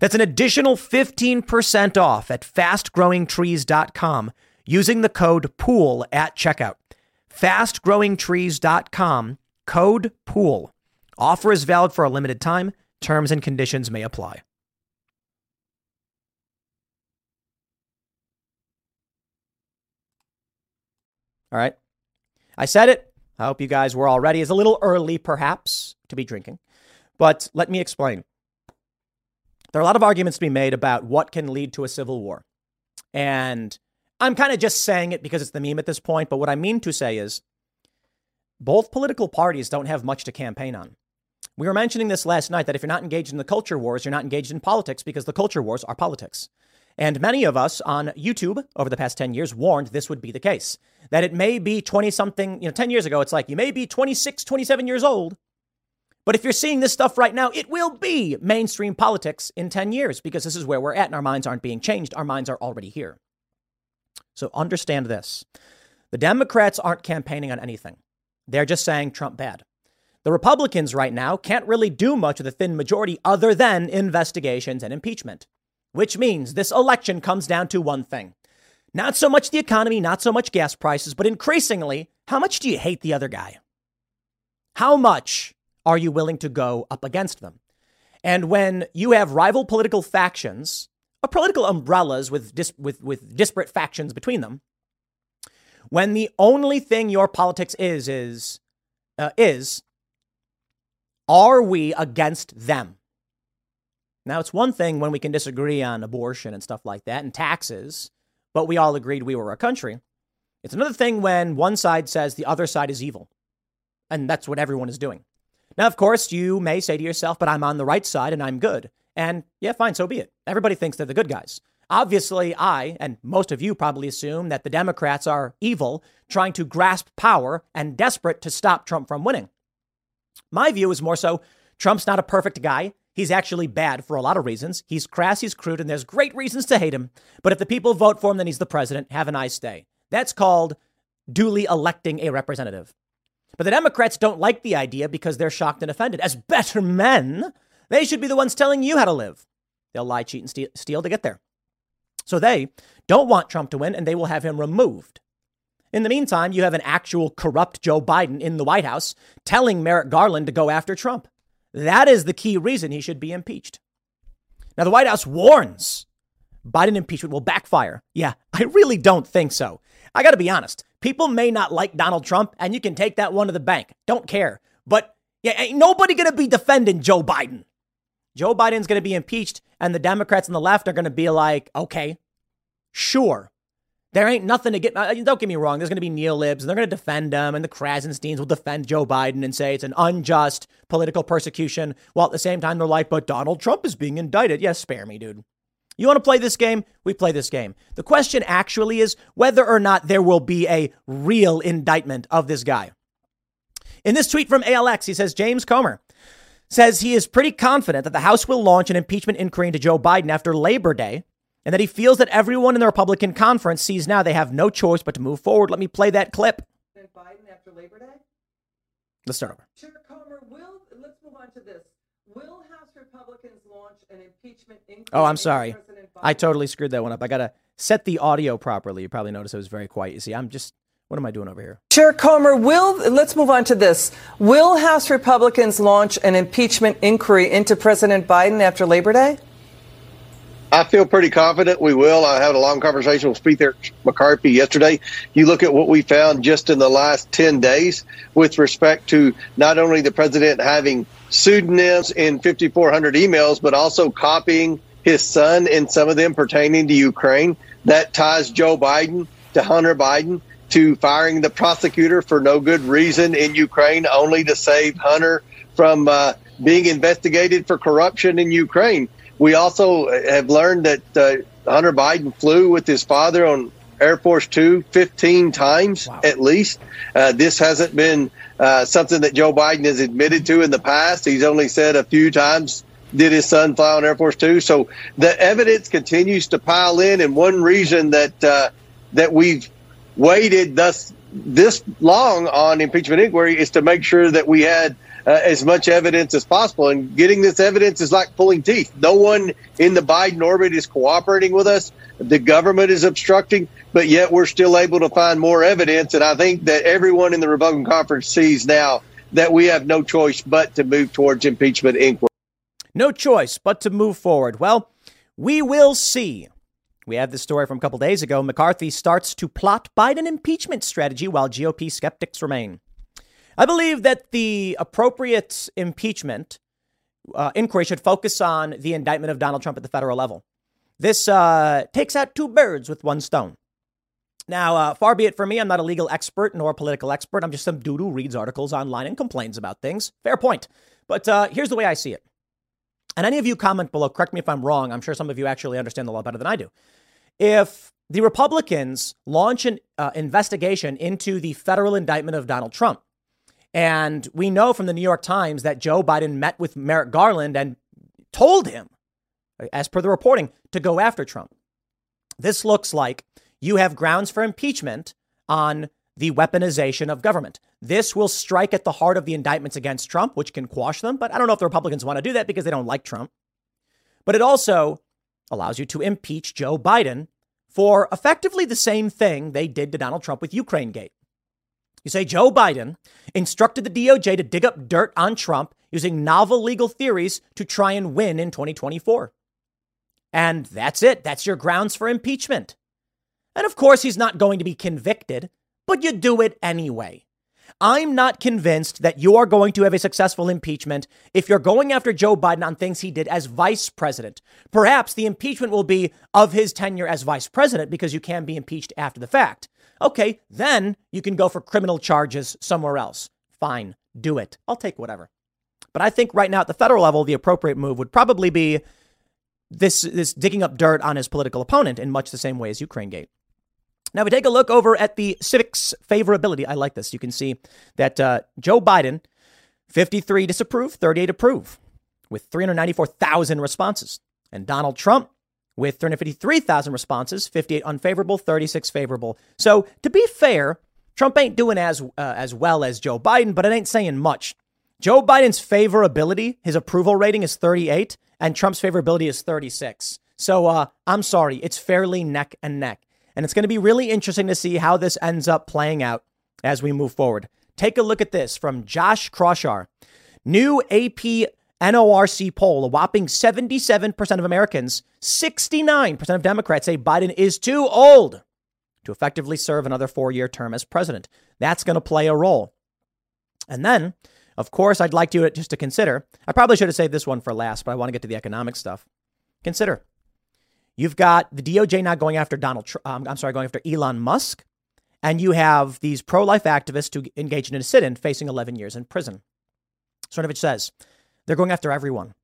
That's an additional 15% off at fastgrowingtrees.com using the code POOL at checkout. Fastgrowingtrees.com, code POOL. Offer is valid for a limited time. Terms and conditions may apply. All right. I said it. I hope you guys were all ready. It's a little early, perhaps, to be drinking. But let me explain. There are a lot of arguments to be made about what can lead to a civil war. And I'm kind of just saying it because it's the meme at this point. But what I mean to say is both political parties don't have much to campaign on. We were mentioning this last night that if you're not engaged in the culture wars, you're not engaged in politics because the culture wars are politics. And many of us on YouTube over the past 10 years warned this would be the case. That it may be 20 something, you know, 10 years ago, it's like you may be 26, 27 years old. But if you're seeing this stuff right now, it will be mainstream politics in 10 years because this is where we're at and our minds aren't being changed. Our minds are already here. So understand this the Democrats aren't campaigning on anything, they're just saying Trump bad. The Republicans right now can't really do much with a thin majority other than investigations and impeachment which means this election comes down to one thing. Not so much the economy, not so much gas prices, but increasingly, how much do you hate the other guy? How much are you willing to go up against them? And when you have rival political factions, or political umbrellas with, dis- with, with disparate factions between them, when the only thing your politics is, is, uh, is, are we against them? Now, it's one thing when we can disagree on abortion and stuff like that and taxes, but we all agreed we were a country. It's another thing when one side says the other side is evil. And that's what everyone is doing. Now, of course, you may say to yourself, but I'm on the right side and I'm good. And yeah, fine, so be it. Everybody thinks they're the good guys. Obviously, I, and most of you probably assume that the Democrats are evil, trying to grasp power and desperate to stop Trump from winning. My view is more so Trump's not a perfect guy. He's actually bad for a lot of reasons. He's crass, he's crude, and there's great reasons to hate him. But if the people vote for him, then he's the president. Have a nice day. That's called duly electing a representative. But the Democrats don't like the idea because they're shocked and offended. As better men, they should be the ones telling you how to live. They'll lie, cheat, and steal to get there. So they don't want Trump to win, and they will have him removed. In the meantime, you have an actual corrupt Joe Biden in the White House telling Merrick Garland to go after Trump. That is the key reason he should be impeached. Now, the White House warns Biden impeachment will backfire. Yeah, I really don't think so. I got to be honest. People may not like Donald Trump, and you can take that one to the bank. Don't care. But yeah, ain't nobody going to be defending Joe Biden. Joe Biden's going to be impeached, and the Democrats on the left are going to be like, okay, sure. There ain't nothing to get. Uh, don't get me wrong. There's going to be neolibs, and they're going to defend them, and the Krassensteins will defend Joe Biden and say it's an unjust political persecution. While at the same time, they're like, "But Donald Trump is being indicted." Yes, spare me, dude. You want to play this game? We play this game. The question actually is whether or not there will be a real indictment of this guy. In this tweet from ALX, he says James Comer says he is pretty confident that the House will launch an impeachment inquiry into Joe Biden after Labor Day and that he feels that everyone in the Republican conference sees now they have no choice but to move forward. Let me play that clip. Biden after Labor Day? Let's start over. Chair Comer, will, let's move on to this. Will House Republicans launch an impeachment inquiry? Oh, I'm sorry. I totally screwed that one up. I got to set the audio properly. You probably noticed it was very quiet. You see, I'm just, what am I doing over here? Chair Comer, will, let's move on to this. Will House Republicans launch an impeachment inquiry into President Biden after Labor Day? I feel pretty confident we will. I had a long conversation with Speaker McCarthy yesterday. You look at what we found just in the last 10 days with respect to not only the president having pseudonyms in 5,400 emails, but also copying his son in some of them pertaining to Ukraine. That ties Joe Biden to Hunter Biden to firing the prosecutor for no good reason in Ukraine, only to save Hunter from uh, being investigated for corruption in Ukraine. We also have learned that uh, Hunter Biden flew with his father on Air Force Two 15 times wow. at least. Uh, this hasn't been uh, something that Joe Biden has admitted to in the past. He's only said a few times did his son fly on Air Force Two. So the evidence continues to pile in, and one reason that uh, that we've waited thus this long on impeachment inquiry is to make sure that we had uh, as much evidence as possible. And getting this evidence is like pulling teeth. No one in the Biden orbit is cooperating with us. The government is obstructing, but yet we're still able to find more evidence. And I think that everyone in the Republican conference sees now that we have no choice but to move towards impeachment inquiry. No choice but to move forward. Well, we will see. We have this story from a couple days ago. McCarthy starts to plot Biden impeachment strategy while GOP skeptics remain. I believe that the appropriate impeachment uh, inquiry should focus on the indictment of Donald Trump at the federal level. This uh, takes out two birds with one stone. Now, uh, far be it from me, I'm not a legal expert nor a political expert. I'm just some dude who reads articles online and complains about things. Fair point. But uh, here's the way I see it. And any of you comment below, correct me if I'm wrong. I'm sure some of you actually understand the law better than I do. If the Republicans launch an uh, investigation into the federal indictment of Donald Trump, and we know from the New York Times that Joe Biden met with Merrick Garland and told him, as per the reporting, to go after Trump. This looks like you have grounds for impeachment on the weaponization of government. This will strike at the heart of the indictments against Trump, which can quash them. But I don't know if the Republicans want to do that because they don't like Trump. But it also allows you to impeach Joe Biden for effectively the same thing they did to Donald Trump with Ukraine Gate. You say Joe Biden instructed the DOJ to dig up dirt on Trump using novel legal theories to try and win in 2024. And that's it. That's your grounds for impeachment. And of course, he's not going to be convicted, but you do it anyway. I'm not convinced that you are going to have a successful impeachment if you're going after Joe Biden on things he did as vice president. Perhaps the impeachment will be of his tenure as vice president because you can be impeached after the fact. Okay, then you can go for criminal charges somewhere else. Fine, do it. I'll take whatever. But I think right now at the federal level, the appropriate move would probably be this, this digging up dirt on his political opponent in much the same way as Ukraine Gate. Now, we take a look over at the Civiqs favorability. I like this. You can see that uh, Joe Biden, 53 disapprove, 38 approve, with 394,000 responses. And Donald Trump, with 353,000 responses, 58 unfavorable, 36 favorable. So to be fair, Trump ain't doing as uh, as well as Joe Biden, but it ain't saying much. Joe Biden's favorability, his approval rating is 38, and Trump's favorability is 36. So uh, I'm sorry, it's fairly neck and neck. And it's going to be really interesting to see how this ends up playing out as we move forward. Take a look at this from Josh Kraushaar. New AP NORC poll, a whopping 77% of Americans, 69% of Democrats say Biden is too old to effectively serve another four year term as president. That's going to play a role. And then, of course, I'd like you just to consider. I probably should have saved this one for last, but I want to get to the economic stuff. Consider you've got the DOJ not going after Donald Trump, um, I'm sorry, going after Elon Musk, and you have these pro life activists who engaged in a sit in facing 11 years in prison. Cernovich says, they're going after everyone.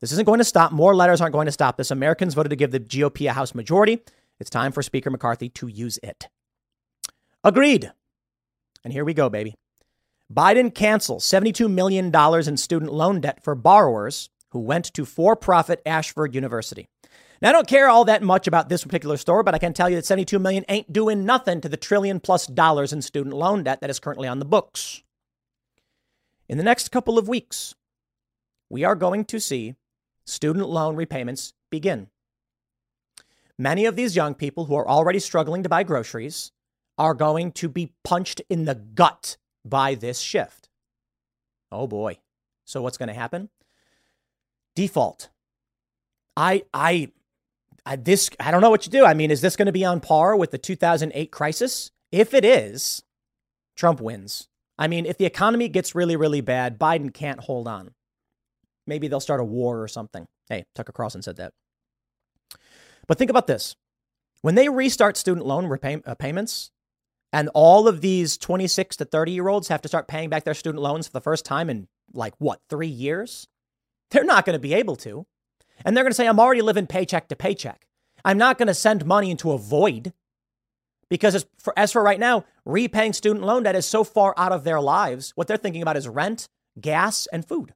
This isn't going to stop. More letters aren't going to stop this. Americans voted to give the GOP a House majority. It's time for Speaker McCarthy to use it. Agreed. And here we go, baby. Biden cancels $72 million in student loan debt for borrowers who went to for profit Ashford University. Now, I don't care all that much about this particular story, but I can tell you that 72 million ain't doing nothing to the trillion plus dollars in student loan debt that is currently on the books. In the next couple of weeks, we are going to see student loan repayments begin. Many of these young people who are already struggling to buy groceries are going to be punched in the gut by this shift. Oh boy. So what's going to happen? Default. I I I this I don't know what you do. I mean, is this going to be on par with the 2008 crisis? If it is, Trump wins. I mean, if the economy gets really really bad, Biden can't hold on. Maybe they'll start a war or something. Hey, Tucker Carlson said that. But think about this when they restart student loan repay- uh, payments, and all of these 26 to 30 year olds have to start paying back their student loans for the first time in like what, three years? They're not going to be able to. And they're going to say, I'm already living paycheck to paycheck. I'm not going to send money into a void because as for, as for right now, repaying student loan debt is so far out of their lives. What they're thinking about is rent, gas, and food.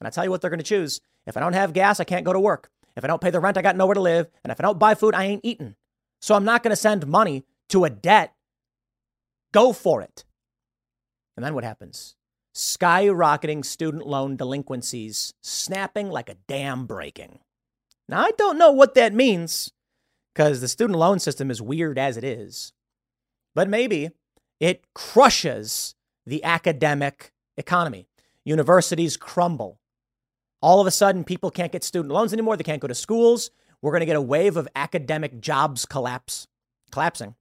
And I tell you what they're going to choose. If I don't have gas, I can't go to work. If I don't pay the rent, I got nowhere to live. And if I don't buy food, I ain't eating. So I'm not going to send money to a debt. Go for it. And then what happens? Skyrocketing student loan delinquencies, snapping like a dam breaking. Now, I don't know what that means because the student loan system is weird as it is, but maybe it crushes the academic economy. Universities crumble. All of a sudden, people can't get student loans anymore. They can't go to schools. We're going to get a wave of academic jobs collapse, collapsing.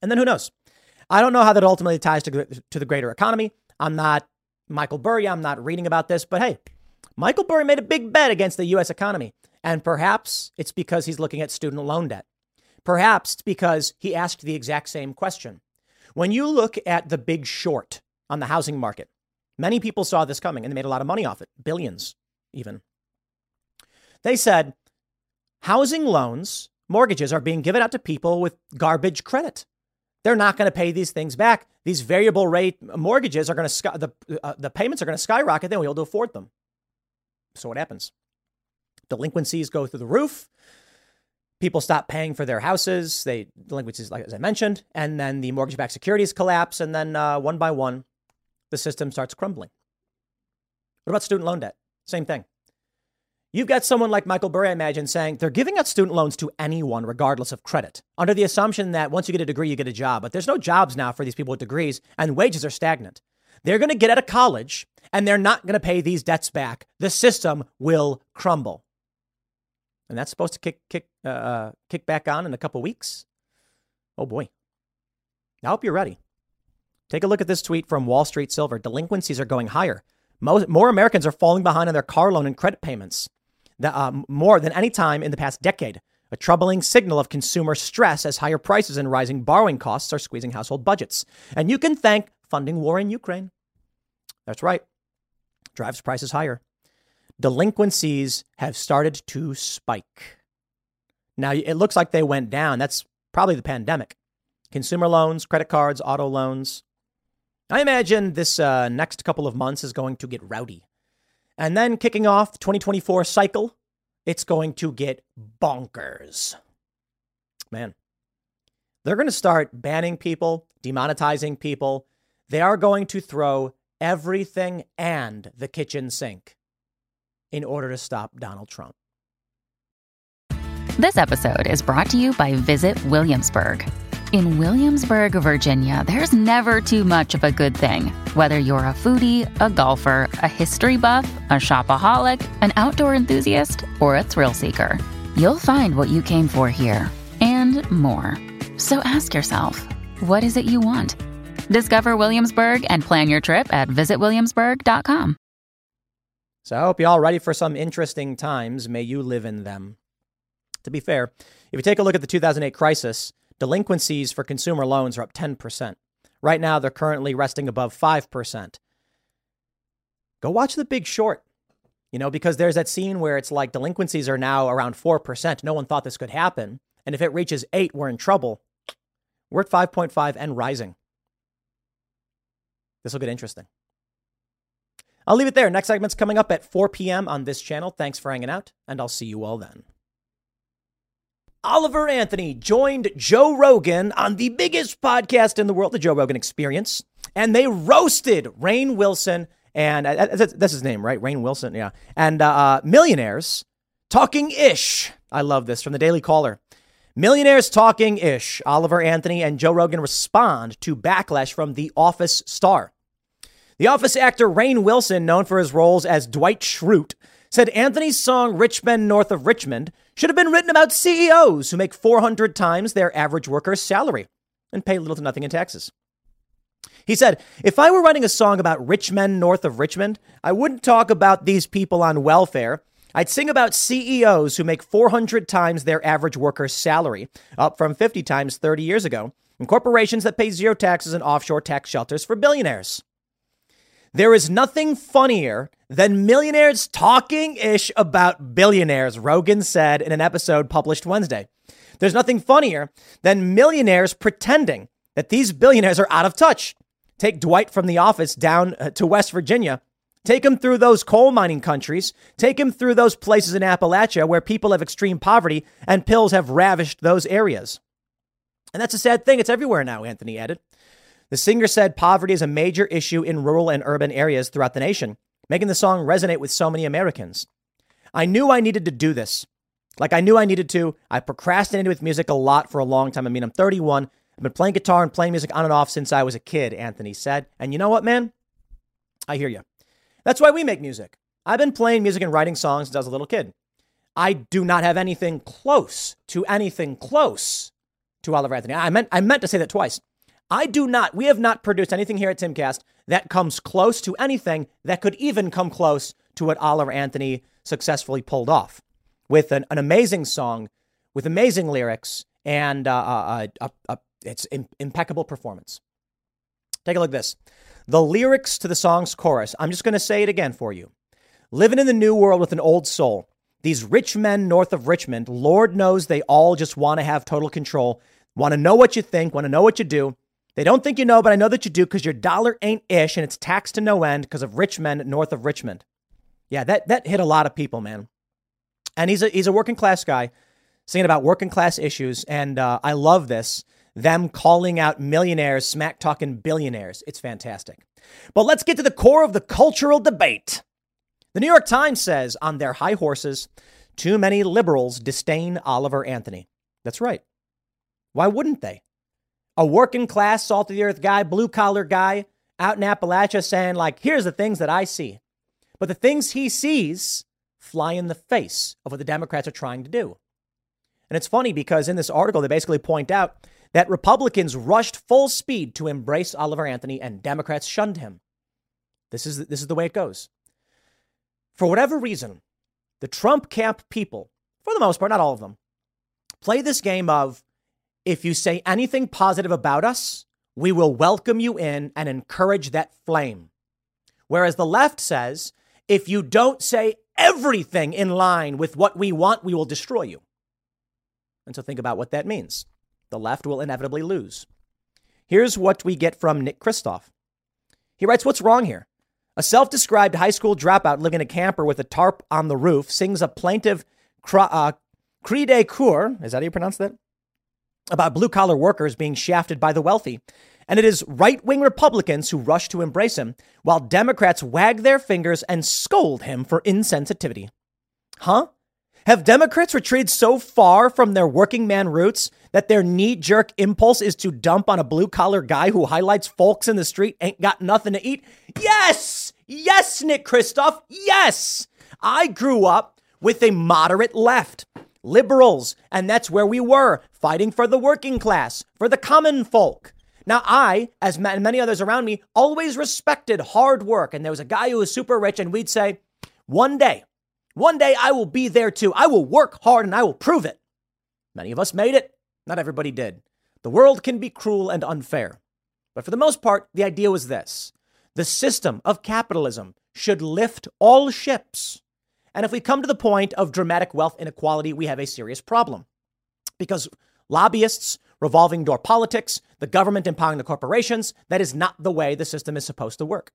And then who knows? I don't know how that ultimately ties to, to the greater economy. I'm not Michael Burry. I'm not reading about this, but hey, Michael Burry made a big bet against the U.S. economy. And perhaps it's because he's looking at student loan debt. Perhaps it's because he asked the exact same question. When you look at the big short on the housing market, many people saw this coming and they made a lot of money off it, billions even. They said housing loans, mortgages are being given out to people with garbage credit. They're not going to pay these things back. These variable rate mortgages are going to the uh, the payments are going to skyrocket. Then we'll be able to afford them. So what happens? Delinquencies go through the roof. People stop paying for their houses. They delinquencies, like as I mentioned, and then the mortgage-backed securities collapse, and then uh, one by one, the system starts crumbling. What about student loan debt? Same thing. You've got someone like Michael Burry, I imagine, saying they're giving out student loans to anyone, regardless of credit, under the assumption that once you get a degree, you get a job. But there's no jobs now for these people with degrees, and wages are stagnant. They're going to get out of college, and they're not going to pay these debts back. The system will crumble. And that's supposed to kick, kick, uh, uh kick back on in a couple weeks. Oh boy. I hope you're ready. Take a look at this tweet from Wall Street Silver. Delinquencies are going higher. Most, more Americans are falling behind on their car loan and credit payments uh, more than any time in the past decade. A troubling signal of consumer stress as higher prices and rising borrowing costs are squeezing household budgets. And you can thank funding war in Ukraine. That's right. Drives prices higher. Delinquencies have started to spike. Now, it looks like they went down. That's probably the pandemic. Consumer loans, credit cards, auto loans. I imagine this uh, next couple of months is going to get rowdy. And then kicking off the 2024 cycle, it's going to get bonkers. Man, they're going to start banning people, demonetizing people. They are going to throw everything and the kitchen sink in order to stop Donald Trump. This episode is brought to you by Visit Williamsburg. In Williamsburg, Virginia, there's never too much of a good thing. Whether you're a foodie, a golfer, a history buff, a shopaholic, an outdoor enthusiast, or a thrill seeker, you'll find what you came for here and more. So ask yourself, what is it you want? Discover Williamsburg and plan your trip at visitwilliamsburg.com. So I hope you're all ready for some interesting times. May you live in them. To be fair, if you take a look at the 2008 crisis, Delinquencies for consumer loans are up 10%. Right now, they're currently resting above 5%. Go watch The Big Short, you know, because there's that scene where it's like delinquencies are now around 4%. No one thought this could happen. And if it reaches 8, we're in trouble. We're at 5.5 and rising. This will get interesting. I'll leave it there. Next segment's coming up at 4 p.m. on this channel. Thanks for hanging out, and I'll see you all then. Oliver Anthony joined Joe Rogan on the biggest podcast in the world, the Joe Rogan Experience, and they roasted Rainn Wilson and uh, that's his name, right? Rainn Wilson, yeah, and uh, uh, millionaires talking ish. I love this from the Daily Caller. Millionaires talking ish. Oliver Anthony and Joe Rogan respond to backlash from The Office star. The Office actor Rainn Wilson, known for his roles as Dwight Schrute, said Anthony's song Rich Men North of Richmond should have been written about CEOs who make 400 times their average worker's salary and pay little to nothing in taxes. He said, If I were writing a song about rich men north of Richmond, I wouldn't talk about these people on welfare. I'd sing about CEOs who make 400 times their average worker's salary, up from 50 times 30 years ago, and corporations that pay zero taxes and offshore tax shelters for billionaires. There is nothing funnier than millionaires talking ish about billionaires, Rogan said in an episode published Wednesday. There's nothing funnier than millionaires pretending that these billionaires are out of touch. Take Dwight from the office down uh, to West Virginia. Take him through those coal mining countries. Take him through those places in Appalachia where people have extreme poverty and pills have ravished those areas. And that's a sad thing. It's everywhere now, Anthony added. The singer said poverty is a major issue in rural and urban areas throughout the nation, making the song resonate with so many Americans. I knew I needed to do this. Like I knew I needed to. I procrastinated with music a lot for a long time. I mean, I'm 31. I've been playing guitar and playing music on and off since I was a kid, Anthony said. And you know what, man? I hear you. That's why we make music. I've been playing music and writing songs since I was a little kid. I do not have anything close to anything close to Oliver Anthony. I meant I meant to say that twice. I do not. We have not produced anything here at Timcast that comes close to anything that could even come close to what Oliver Anthony successfully pulled off with an, an amazing song, with amazing lyrics, and uh, uh, uh, uh it's impeccable performance. Take a look at this. The lyrics to the song's chorus, I'm just going to say it again for you. Living in the new world with an old soul. These rich men north of Richmond, Lord knows they all just want to have total control, want to know what you think, want to know what you do. They don't think you know, but I know that you do because your dollar ain't ish and it's taxed to no end because of rich men north of Richmond. Yeah, that, that hit a lot of people, man. And he's a, he's a working class guy singing about working class issues. And uh, I love this them calling out millionaires, smack talking billionaires. It's fantastic. But let's get to the core of the cultural debate. The New York Times says on their high horses, too many liberals disdain Oliver Anthony. That's right. Why wouldn't they? A working class, salt of the earth guy, blue collar guy out in Appalachia saying, like, here's the things that I see. But the things he sees fly in the face of what the Democrats are trying to do. And it's funny because in this article, they basically point out that Republicans rushed full speed to embrace Oliver Anthony and Democrats shunned him. This is, this is the way it goes. For whatever reason, the Trump camp people, for the most part, not all of them, play this game of if you say anything positive about us, we will welcome you in and encourage that flame. Whereas the left says, if you don't say everything in line with what we want, we will destroy you. And so think about what that means the left will inevitably lose. Here's what we get from Nick Kristof. He writes, What's wrong here? A self described high school dropout living in a camper with a tarp on the roof sings a plaintive uh, cri de coeur, is that how you pronounce that? About blue collar workers being shafted by the wealthy. And it is right wing Republicans who rush to embrace him, while Democrats wag their fingers and scold him for insensitivity. Huh? Have Democrats retreated so far from their working man roots that their knee jerk impulse is to dump on a blue collar guy who highlights folks in the street ain't got nothing to eat? Yes! Yes, Nick Kristof. Yes! I grew up with a moderate left, liberals, and that's where we were, fighting for the working class, for the common folk. Now, I, as many others around me, always respected hard work. And there was a guy who was super rich, and we'd say, one day, one day I will be there too. I will work hard and I will prove it. Many of us made it. Not everybody did. The world can be cruel and unfair. But for the most part, the idea was this the system of capitalism should lift all ships. And if we come to the point of dramatic wealth inequality, we have a serious problem. Because lobbyists, revolving door politics, the government empowering the corporations, that is not the way the system is supposed to work.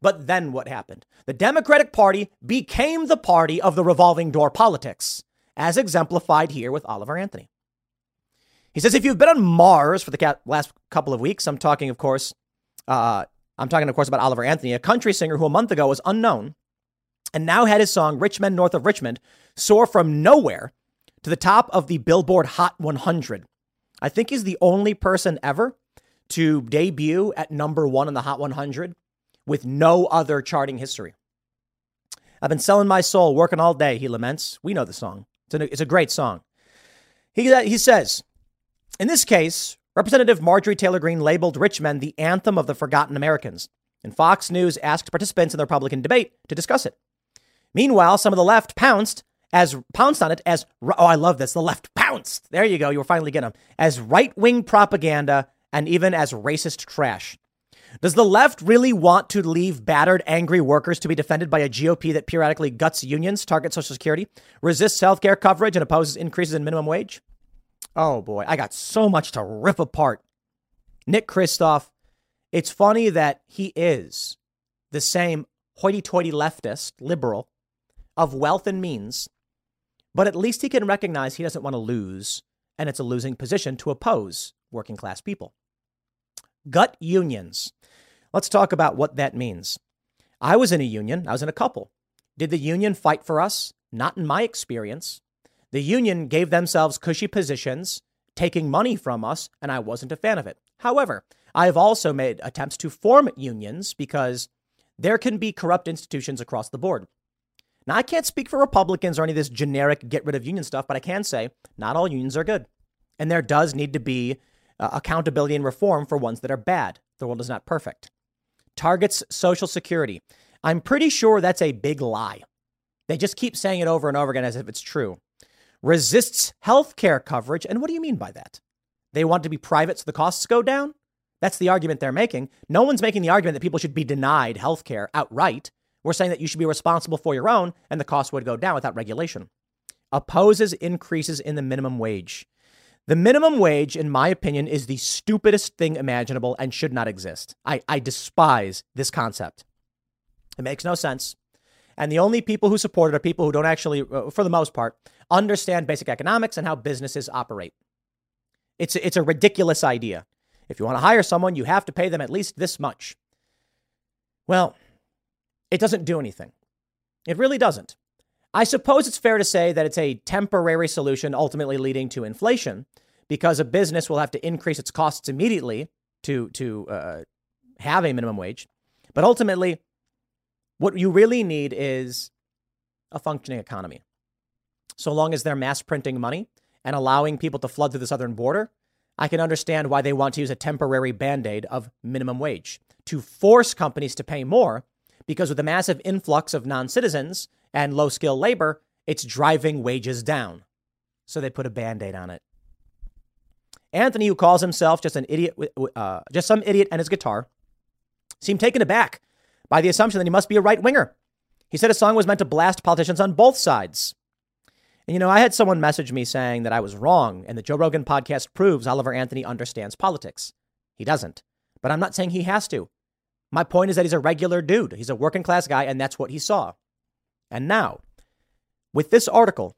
But then what happened? The Democratic Party became the party of the revolving door politics, as exemplified here with Oliver Anthony. He says, if you've been on Mars for the last couple of weeks, I'm talking, of course, uh, I'm talking, of course, about Oliver Anthony, a country singer who a month ago was unknown and now had his song Rich Men North of Richmond soar from nowhere to the top of the Billboard Hot 100. I think he's the only person ever to debut at number one in the Hot 100 with no other charting history. I've been selling my soul, working all day, he laments. We know the song. It's a, it's a great song. He, uh, he says, in this case, Representative Marjorie Taylor Greene labeled Rich Men the anthem of the forgotten Americans, and Fox News asked participants in the Republican debate to discuss it. Meanwhile, some of the left pounced as pounced on it as oh, I love this. The left pounced. There you go. You were finally getting them as right wing propaganda and even as racist trash. Does the left really want to leave battered, angry workers to be defended by a GOP that periodically guts unions, targets Social Security, resists health care coverage, and opposes increases in minimum wage? Oh boy, I got so much to rip apart. Nick Kristof, it's funny that he is the same hoity toity leftist, liberal, of wealth and means, but at least he can recognize he doesn't want to lose, and it's a losing position to oppose working class people. Gut unions. Let's talk about what that means. I was in a union, I was in a couple. Did the union fight for us? Not in my experience. The union gave themselves cushy positions, taking money from us, and I wasn't a fan of it. However, I have also made attempts to form unions because there can be corrupt institutions across the board. Now, I can't speak for Republicans or any of this generic get rid of union stuff, but I can say not all unions are good. And there does need to be uh, accountability and reform for ones that are bad. The world is not perfect. Targets Social Security. I'm pretty sure that's a big lie. They just keep saying it over and over again as if it's true. Resists health care coverage. And what do you mean by that? They want to be private so the costs go down? That's the argument they're making. No one's making the argument that people should be denied health care outright. We're saying that you should be responsible for your own and the cost would go down without regulation. Opposes increases in the minimum wage. The minimum wage, in my opinion, is the stupidest thing imaginable and should not exist. I, I despise this concept. It makes no sense. And the only people who support it are people who don't actually, uh, for the most part, understand basic economics and how businesses operate. It's, it's a ridiculous idea. If you want to hire someone, you have to pay them at least this much. Well, it doesn't do anything. It really doesn't. I suppose it's fair to say that it's a temporary solution ultimately leading to inflation because a business will have to increase its costs immediately to, to uh, have a minimum wage. But ultimately, what you really need is a functioning economy. So long as they're mass printing money and allowing people to flood through the southern border, I can understand why they want to use a temporary band aid of minimum wage to force companies to pay more because with the massive influx of non citizens and low skilled labor, it's driving wages down. So they put a band aid on it. Anthony, who calls himself just an idiot, uh, just some idiot and his guitar, seemed taken aback by the assumption that he must be a right winger. He said his song was meant to blast politicians on both sides. And you know, I had someone message me saying that I was wrong and the Joe Rogan podcast proves Oliver Anthony understands politics. He doesn't. But I'm not saying he has to. My point is that he's a regular dude. He's a working class guy, and that's what he saw. And now, with this article,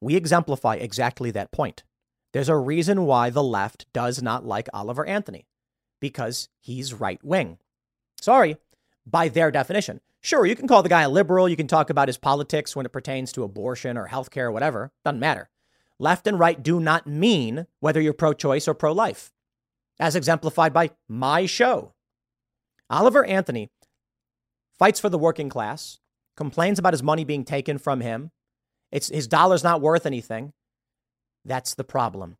we exemplify exactly that point. There's a reason why the left does not like Oliver Anthony because he's right wing. Sorry, by their definition. Sure, you can call the guy a liberal, you can talk about his politics when it pertains to abortion or healthcare or whatever, doesn't matter. Left and right do not mean whether you're pro choice or pro life, as exemplified by my show. Oliver Anthony fights for the working class, complains about his money being taken from him. It's, his dollar's not worth anything. That's the problem.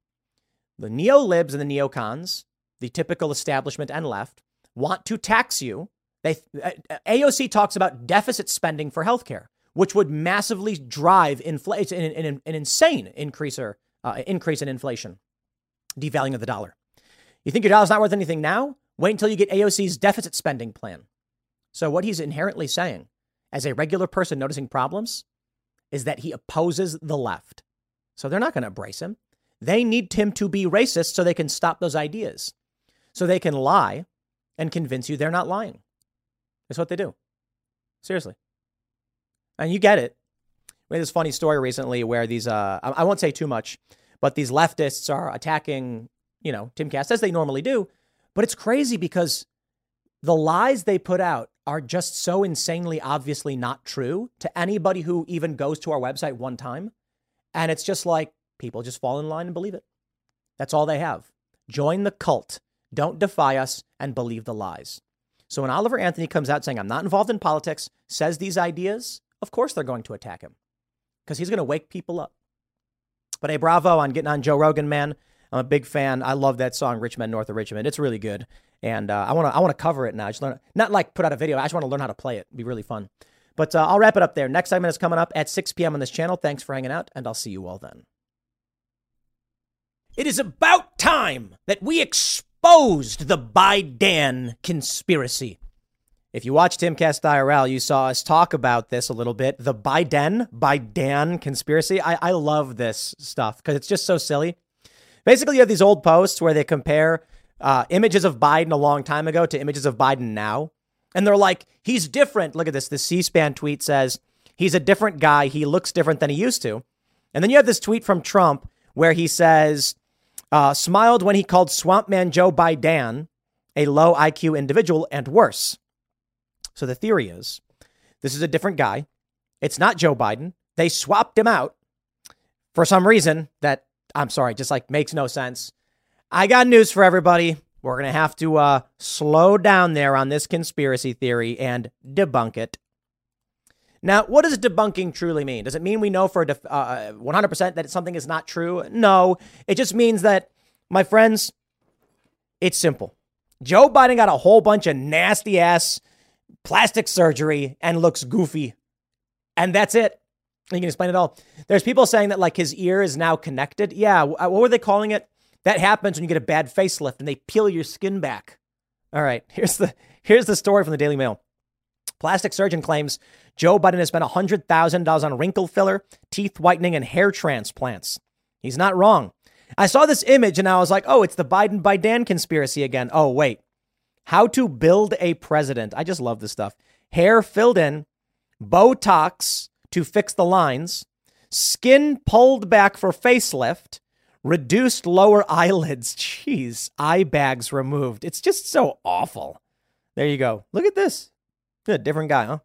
The neo libs and the neocons, the typical establishment and left, want to tax you. They, uh, AOC talks about deficit spending for healthcare, which would massively drive inflation, an, an, an, insane increaser, uh, increase in inflation, devaluing of the dollar. You think your dollar's not worth anything now? Wait until you get AOC's deficit spending plan. So, what he's inherently saying, as a regular person noticing problems, is that he opposes the left. So they're not going to embrace him. They need him to be racist so they can stop those ideas. So they can lie and convince you they're not lying. That's what they do. Seriously. And you get it. We had this funny story recently where these, uh, I won't say too much, but these leftists are attacking, you know, Timcast as they normally do. But it's crazy because the lies they put out are just so insanely obviously not true to anybody who even goes to our website one time. And it's just like people just fall in line and believe it. That's all they have. Join the cult. Don't defy us and believe the lies. So when Oliver Anthony comes out saying, I'm not involved in politics, says these ideas, of course they're going to attack him because he's going to wake people up. But hey, bravo on getting on Joe Rogan, man. I'm a big fan. I love that song, Rich Men North of Richmond. It's really good. And uh, I want to I want to cover it now. I just learn, not like put out a video. I just want to learn how to play it. It'd be really fun. But uh, I'll wrap it up there. Next segment is coming up at 6 p.m. on this channel. Thanks for hanging out, and I'll see you all then. It is about time that we exposed the Biden conspiracy. If you watched Timcast IRL, you saw us talk about this a little bit. The Biden, Biden conspiracy. I, I love this stuff because it's just so silly. Basically, you have these old posts where they compare uh, images of Biden a long time ago to images of Biden now. And they're like, he's different. Look at this. The C SPAN tweet says, he's a different guy. He looks different than he used to. And then you have this tweet from Trump where he says, uh, smiled when he called Swamp Man Joe Biden a low IQ individual and worse. So the theory is this is a different guy. It's not Joe Biden. They swapped him out for some reason that I'm sorry, just like makes no sense. I got news for everybody. We're going to have to uh, slow down there on this conspiracy theory and debunk it. Now, what does debunking truly mean? Does it mean we know for def- uh, 100% that something is not true? No. It just means that, my friends, it's simple. Joe Biden got a whole bunch of nasty ass plastic surgery and looks goofy. And that's it. You can explain it all. There's people saying that like his ear is now connected. Yeah. Uh, what were they calling it? That happens when you get a bad facelift and they peel your skin back. All right. <laughs> Here's the here's the story from the Daily Mail. Plastic surgeon claims Joe Biden has spent $100,000 on wrinkle filler, teeth whitening, and hair transplants. He's not wrong. I saw this image and I was like, oh, it's the Biden Biden conspiracy again. Oh, wait. How to build a president. I just love this stuff. Hair filled in, Botox to fix the lines, skin pulled back for facelift, reduced lower <laughs> eyelids. Jeez, eye bags removed. It's just so awful. There you go. Look at this. Good, different guy, huh?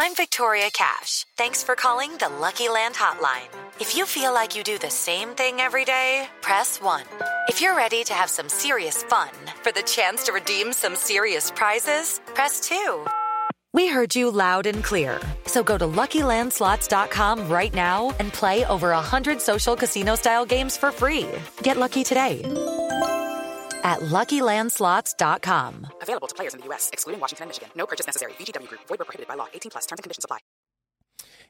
I'm Victoria Cash. Thanks for calling the Lucky Land Hotline. If you feel like you do the same thing every day, press 1. If you're ready to have some serious fun for the chance to redeem some serious prizes, press 2. We heard you loud and clear. So go to LuckyLandSlots.com right now and play over 100 social casino-style games for free. Get lucky today at LuckyLandSlots.com. Available to players in the U.S., excluding Washington and Michigan. No purchase necessary. VGW Group. Void where prohibited by law. 18 plus. Terms and conditions apply.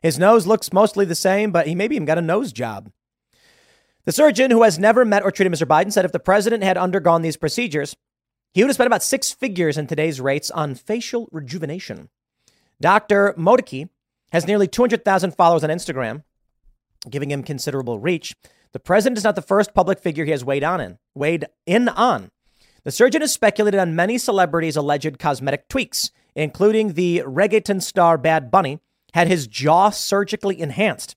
His nose looks mostly the same, but he maybe even got a nose job. The surgeon, who has never met or treated Mr. Biden, said if the president had undergone these procedures, he would have spent about six figures in today's rates on facial rejuvenation. Dr. Modiki has nearly 200,000 followers on Instagram, giving him considerable reach. The president is not the first public figure he has weighed on in, weighed in on. The surgeon has speculated on many celebrities' alleged cosmetic tweaks, including the reggaeton star Bad Bunny had his jaw surgically enhanced.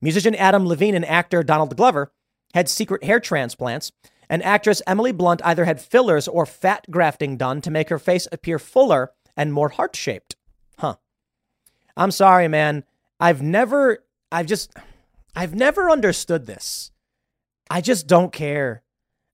Musician Adam Levine and actor Donald Glover had secret hair transplants, and actress Emily Blunt either had fillers or fat grafting done to make her face appear fuller and more heart shaped. Huh. I'm sorry, man. I've never, I've just, I've never understood this. I just don't care.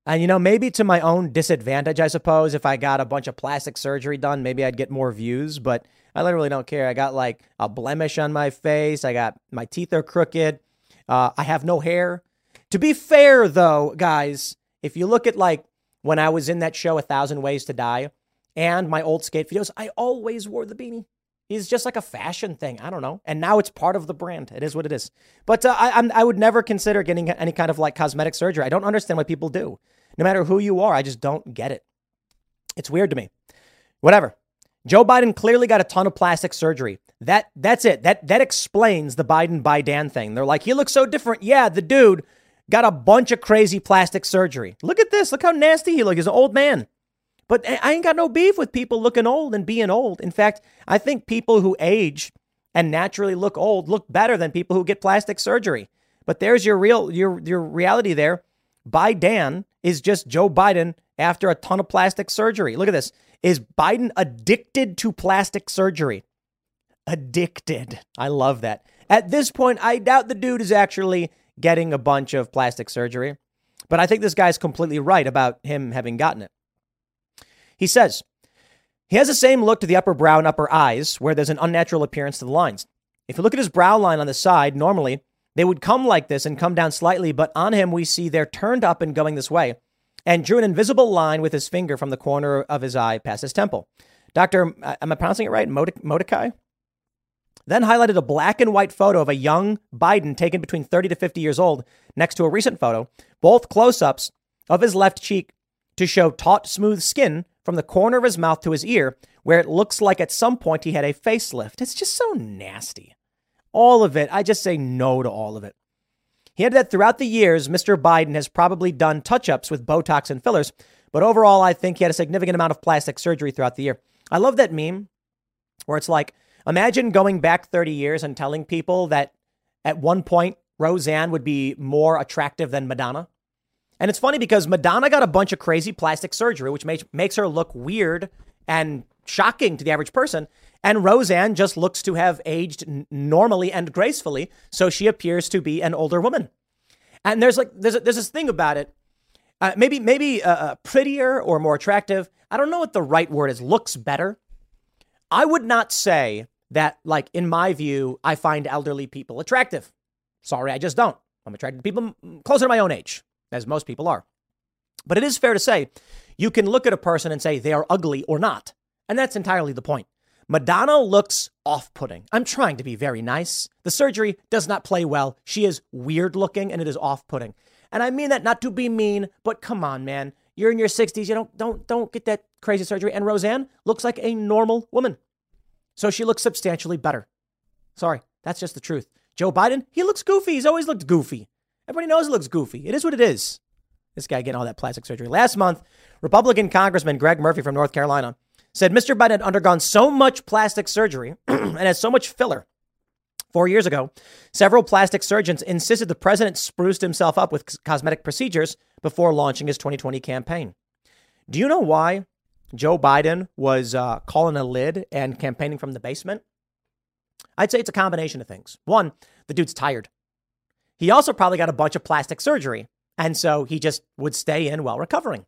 And, you know, maybe to my own disadvantage, I suppose, if I got a bunch of plastic surgery done, maybe I'd get more views, but I literally don't care. I got like a blemish on my face. I got my teeth are crooked. Uh, I have no hair. To be fair, though, guys, if you look at like when I was in that show, A Thousand Ways to Die, and my old skate videos, I always wore the beanie. He's just like a fashion thing. I don't know. And now it's part of the brand. It is what it is. But uh, I, I'm, I would never consider getting any kind of like cosmetic surgery. I don't understand why people do. No matter who you are, I just don't get it. It's weird to me. Whatever. Joe Biden clearly got a ton of plastic surgery. That that's it. That that explains the Biden by Dan thing. They're like, he looks so different. Yeah, the dude got a bunch of crazy plastic surgery. Look at this. Look how nasty he looks. He's an old man. But I ain't got no beef with people looking old and being old. In fact, I think people who age and naturally look old look better than people who get plastic surgery. But there's your real your your reality there. Biden is just Joe Biden after a ton of plastic surgery. Look at this. Is Biden addicted to plastic surgery? Addicted. I love that. At this point, I doubt the dude is actually getting a bunch of plastic surgery. But I think this guy's completely right about him having gotten it. He says he has the same look to the upper brow and upper eyes, where there's an unnatural appearance to the lines. If you look at his brow line on the side, normally they would come like this and come down slightly, but on him we see they're turned up and going this way, and drew an invisible line with his finger from the corner of his eye past his temple. Uh, am I pronouncing it right? Modikai? Then highlighted a black and white photo of a young Biden taken between 30 to 50 years old next to a recent photo, both close ups of his left cheek to show taut, smooth skin from the corner of his mouth to his ear, where it looks like at some point he had a facelift. It's just so nasty. All of it. I just say no to all of it. He added that throughout the years, Mr. Biden has probably done touch ups with Botox and fillers, but overall, I think he had a significant amount of plastic surgery throughout the year. I love that meme where it's like, imagine going back 30 years and telling people that at one point Roseanne would be more attractive than Madonna. And it's funny because Madonna got a bunch of crazy plastic surgery, which makes, makes her look weird and shocking to the average person. And Roseanne just looks to have aged n- normally and gracefully, so she appears to be an older woman. And there's like there's a, there's this thing about it, uh, maybe maybe uh, uh, prettier or more attractive. I don't know what the right word is. Looks better. I would not say that like in my view I find elderly people attractive. Sorry, I just don't. I'm attracted to people closer to my own age, as most people are. But it is fair to say you can look at a person and say they are ugly or not. And that's entirely the point. Madonna looks off putting. I'm trying to be very nice. The surgery does not play well. She is weird looking and it is off putting. And I mean that not to be mean, but come on, man. You're in your 60s. You don't don't don't get that crazy surgery. And Roseanne looks like a normal woman. So she looks substantially better. Sorry, that's just the truth. Joe Biden, he looks goofy. He's always looked goofy. Everybody knows he looks goofy. It is what it is. This guy getting all that plastic surgery. Last month, Republican Congressman Greg Murphy from North Carolina said Mr. Biden had undergone so much plastic surgery <clears throat> and had so much filler. Four years ago, several plastic surgeons insisted the president spruced himself up with cosmetic procedures before launching his 2020 campaign. Do you know why Joe Biden was uh, calling a lid and campaigning from the basement? I'd say it's a combination of things. One, the dude's tired. He also probably got a bunch of plastic surgery, and so he just would stay in while recovering.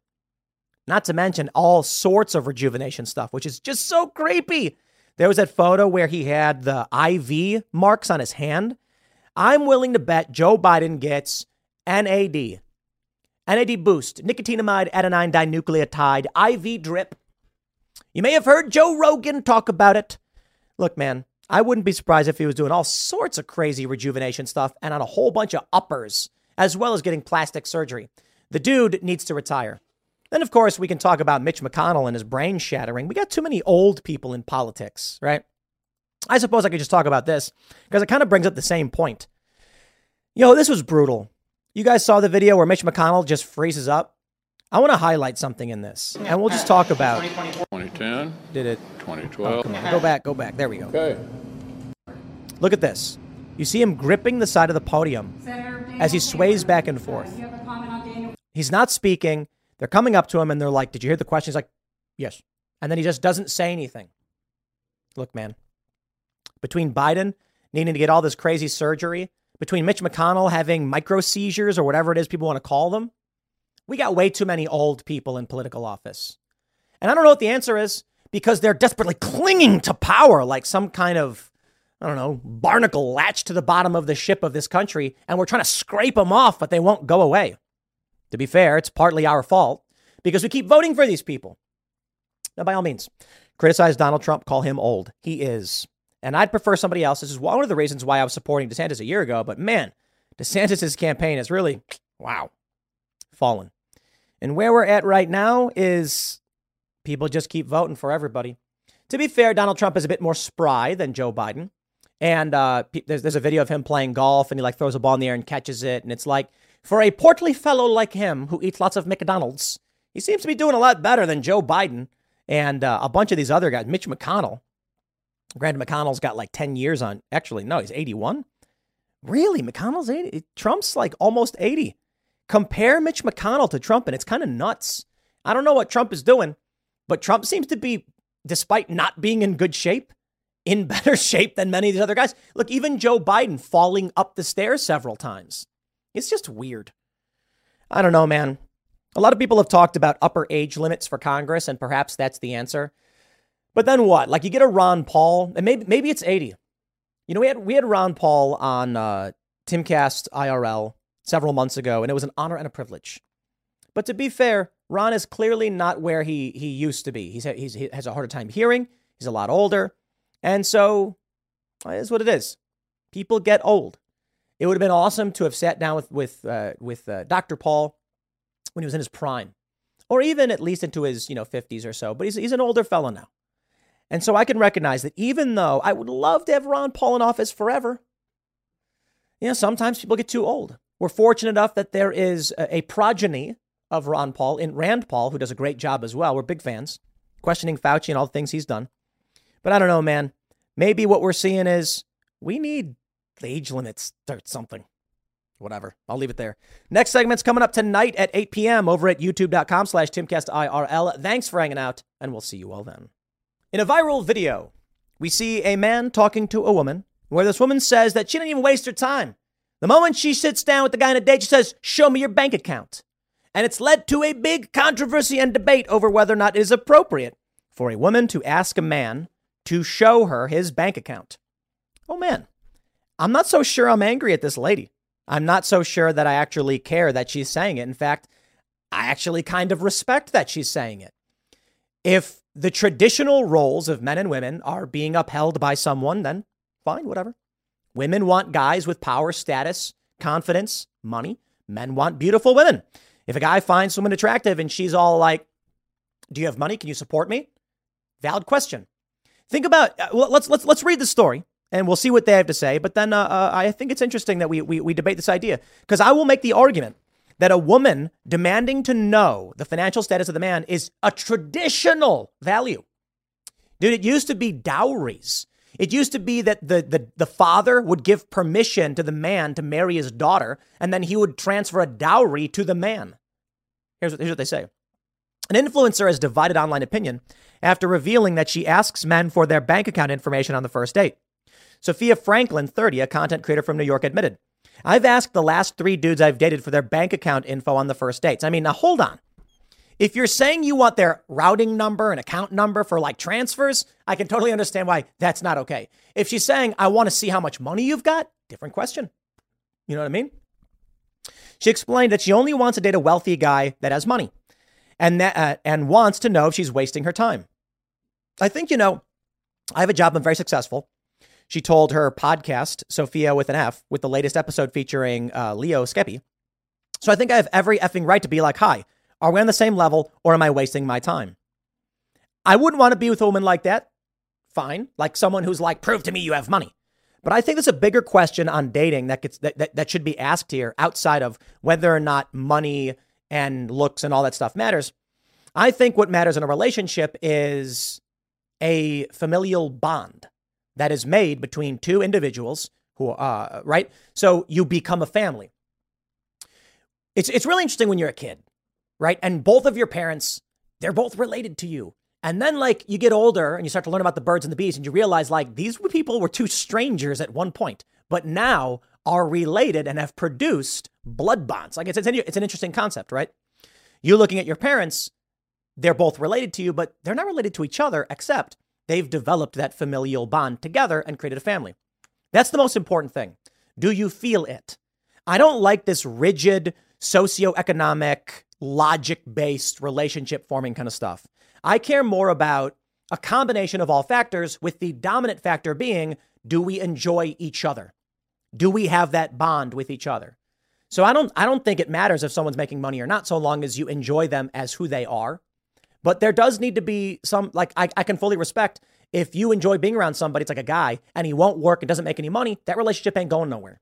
Not to mention all sorts of rejuvenation stuff, which is just so creepy. There was that photo where he had the IV marks on his hand. I'm willing to bet Joe Biden gets NAD, NAD boost, nicotinamide adenine dinucleotide, IV drip. You may have heard Joe Rogan talk about it. Look, man, I wouldn't be surprised if he was doing all sorts of crazy rejuvenation stuff and on a whole bunch of uppers, as well as getting plastic surgery. The dude needs to retire. Then, of course, we can talk about Mitch McConnell and his brain shattering. We got too many old people in politics, right? I suppose I could just talk about this because it kind of brings up the same point. Yo, this was brutal. You guys saw the video where Mitch McConnell just freezes up. I want to highlight something in this, and we'll just talk about 2010. Did it? 2012. Oh, come on, go back, go back. There we go. Okay. Look at this. You see him gripping the side of the podium as he sways back and forth. He's not speaking. They're coming up to him and they're like, Did you hear the question? He's like, Yes. And then he just doesn't say anything. Look, man, between Biden needing to get all this crazy surgery, between Mitch McConnell having micro seizures or whatever it is people want to call them, we got way too many old people in political office. And I don't know what the answer is because they're desperately clinging to power like some kind of, I don't know, barnacle latched to the bottom of the ship of this country. And we're trying to scrape them off, but they won't go away. To be fair, it's partly our fault because we keep voting for these people. Now, by all means, criticize Donald Trump, call him old. He is. And I'd prefer somebody else. This is one of the reasons why I was supporting DeSantis a year ago. But man, DeSantis' campaign has really, wow, fallen. And where we're at right now is people just keep voting for everybody. To be fair, Donald Trump is a bit more spry than Joe Biden. And uh, there's, there's a video of him playing golf and he like throws a ball in the air and catches it. And it's like, for a portly fellow like him who eats lots of McDonald's, he seems to be doing a lot better than Joe Biden and uh, a bunch of these other guys. Mitch McConnell. Granted, McConnell's got like 10 years on. Actually, no, he's 81. Really? McConnell's 80? Trump's like almost 80. Compare Mitch McConnell to Trump, and it's kind of nuts. I don't know what Trump is doing, but Trump seems to be, despite not being in good shape, in <laughs> better shape than many of these other guys. Look, even Joe Biden falling up the stairs several times. It's just weird. I don't know, man. A lot of people have talked about upper age limits for Congress, and perhaps that's the answer. But then what? Like you get a Ron Paul, and maybe maybe it's 80. You know, we had we had Ron Paul on uh, Timcast IRL several months ago, and it was an honor and a privilege. But to be fair, Ron is clearly not where he he used to be. He's, he's he has a harder time hearing. He's a lot older, and so it is what it is. People get old. It would have been awesome to have sat down with with uh, with uh, Dr. Paul when he was in his prime, or even at least into his you know 50s or so. But he's he's an older fellow now, and so I can recognize that even though I would love to have Ron Paul in office forever, you know sometimes people get too old. We're fortunate enough that there is a, a progeny of Ron Paul in Rand Paul, who does a great job as well. We're big fans. questioning Fauci and all the things he's done. But I don't know, man. Maybe what we're seeing is we need age limits or something. Whatever. I'll leave it there. Next segment's coming up tonight at 8 p.m. over at youtube.com slash timcastirl. Thanks for hanging out, and we'll see you all then. In a viral video, we see a man talking to a woman where this woman says that she didn't even waste her time. The moment she sits down with the guy on a date, she says, Show me your bank account. And it's led to a big controversy and debate over whether or not it is appropriate for a woman to ask a man to show her his bank account. Oh man, I'm not so sure I'm angry at this lady. I'm not so sure that I actually care that she's saying it. In fact, I actually kind of respect that she's saying it. If the traditional roles of men and women are being upheld by someone, then fine, whatever. Women want guys with power, status, confidence, money. Men want beautiful women. If a guy finds someone attractive and she's all like, Do you have money? Can you support me? Valid question. Think about uh, let's let's let's read the story and we'll see what they have to say. But then uh, uh, I think it's interesting that we we, we debate this idea because I will make the argument that a woman demanding to know the financial status of the man is a traditional value. Dude, it used to be dowries. It used to be that the, the, the father would give permission to the man to marry his daughter, and then he would transfer a dowry to the man. Here's what, here's what they say An influencer has divided online opinion after revealing that she asks men for their bank account information on the first date. Sofia Franklin, 30, a content creator from New York, admitted, I've asked the last three dudes I've dated for their bank account info on the first dates. I mean, now hold on. If you're saying you want their routing number and account number for like transfers, I can totally understand why that's not okay. If she's saying, I want to see how much money you've got, different question. You know what I mean? She explained that she only wants to date a wealthy guy that has money and that, uh, and wants to know if she's wasting her time. I think, you know, I have a job, I'm very successful. She told her podcast, Sofia with an F, with the latest episode featuring uh, Leo Skepi. So I think I have every effing right to be like, hi, are we on the same level or am I wasting my time? I wouldn't want to be with a woman like that. Fine. Like someone who's like, prove to me you have money. But I think there's a bigger question on dating that gets that, that, that should be asked here outside of whether or not money and looks and all that stuff matters. I think what matters in a relationship is a familial bond that is made between two individuals who are, uh, right? So you become a family. It's, it's really interesting when you're a kid, right? And both of your parents, they're both related to you. And then, like, you get older and you start to learn about the birds and the bees, and you realize, like, these people were two strangers at one point, but now are related and have produced blood bonds. Like, it's, it's, it's an interesting concept, right? You looking at your parents, they're both related to you, but they're not related to each other, except they've developed that familial bond together and created a family. That's the most important thing. Do you feel it? I don't like this rigid socioeconomic, logic based relationship forming kind of stuff. I care more about a combination of all factors, with the dominant factor being do we enjoy each other? Do we have that bond with each other? So I don't I don't think it matters if someone's making money or not so long as you enjoy them as who they are but there does need to be some, like, I, I can fully respect if you enjoy being around somebody, it's like a guy, and he won't work and doesn't make any money, that relationship ain't going nowhere.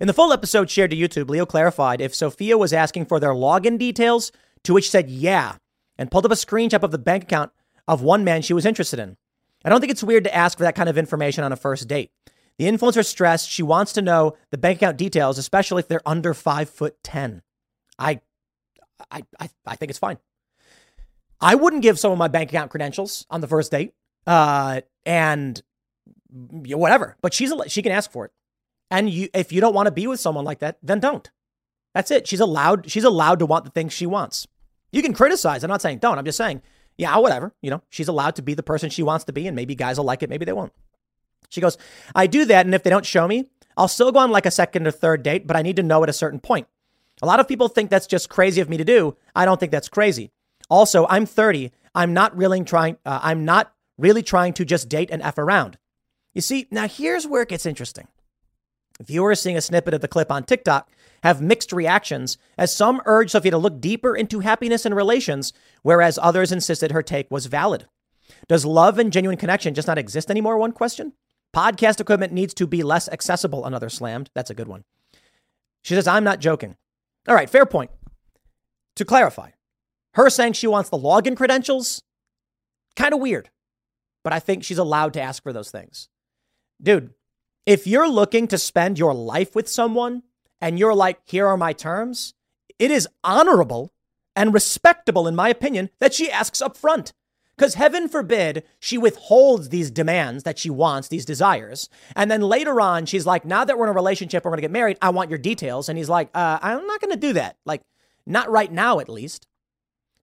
In the full episode shared to YouTube, Leo clarified if Sofia was asking for their login details, to which she said yeah, and pulled up a screenshot of the bank account of one man she was interested in. I don't think it's weird to ask for that kind of information on a first date. The influencer stressed she wants to know the bank account details, especially if they're under five foot ten. I, I, I, I think it's fine. I wouldn't give someone my bank account credentials on the first date, uh, and whatever. But she's she can ask for it, and you if you don't want to be with someone like that, then don't. That's it. She's allowed. She's allowed to want the things she wants. You can criticize. I'm not saying don't. I'm just saying, yeah, whatever. You know, she's allowed to be the person she wants to be, and maybe guys will like it, maybe they won't. She goes, I do that, and if they don't show me, I'll still go on like a second or third date, but I need to know at a certain point. A lot of people think that's just crazy of me to do. I don't think that's crazy. Also, I'm 30. I'm not really trying. Uh, I'm not really trying to just date and f around. You see, now here's where it gets interesting. Viewers seeing a snippet of the clip on TikTok have mixed reactions, as some urged Sofia to look deeper into happiness and relations, whereas others insisted her take was valid. Does love and genuine connection just not exist anymore? One question. Podcast equipment needs to be less accessible, another slammed. That's a good one. She says, I'm not joking. All right, fair point. To clarify, her saying she wants the login credentials, Kind of weird, but I think she's allowed to ask for those things. Dude, if you're looking to spend your life with someone and you're like, here are my terms, it is honorable and respectable, in my opinion, that she asks up front. Because heaven forbid she withholds these demands that she wants, these desires. And then later on, she's like, now that we're in a relationship, we're going to get married. I want your details. And he's like, uh, I'm not going to do that. Like, not right now, at least.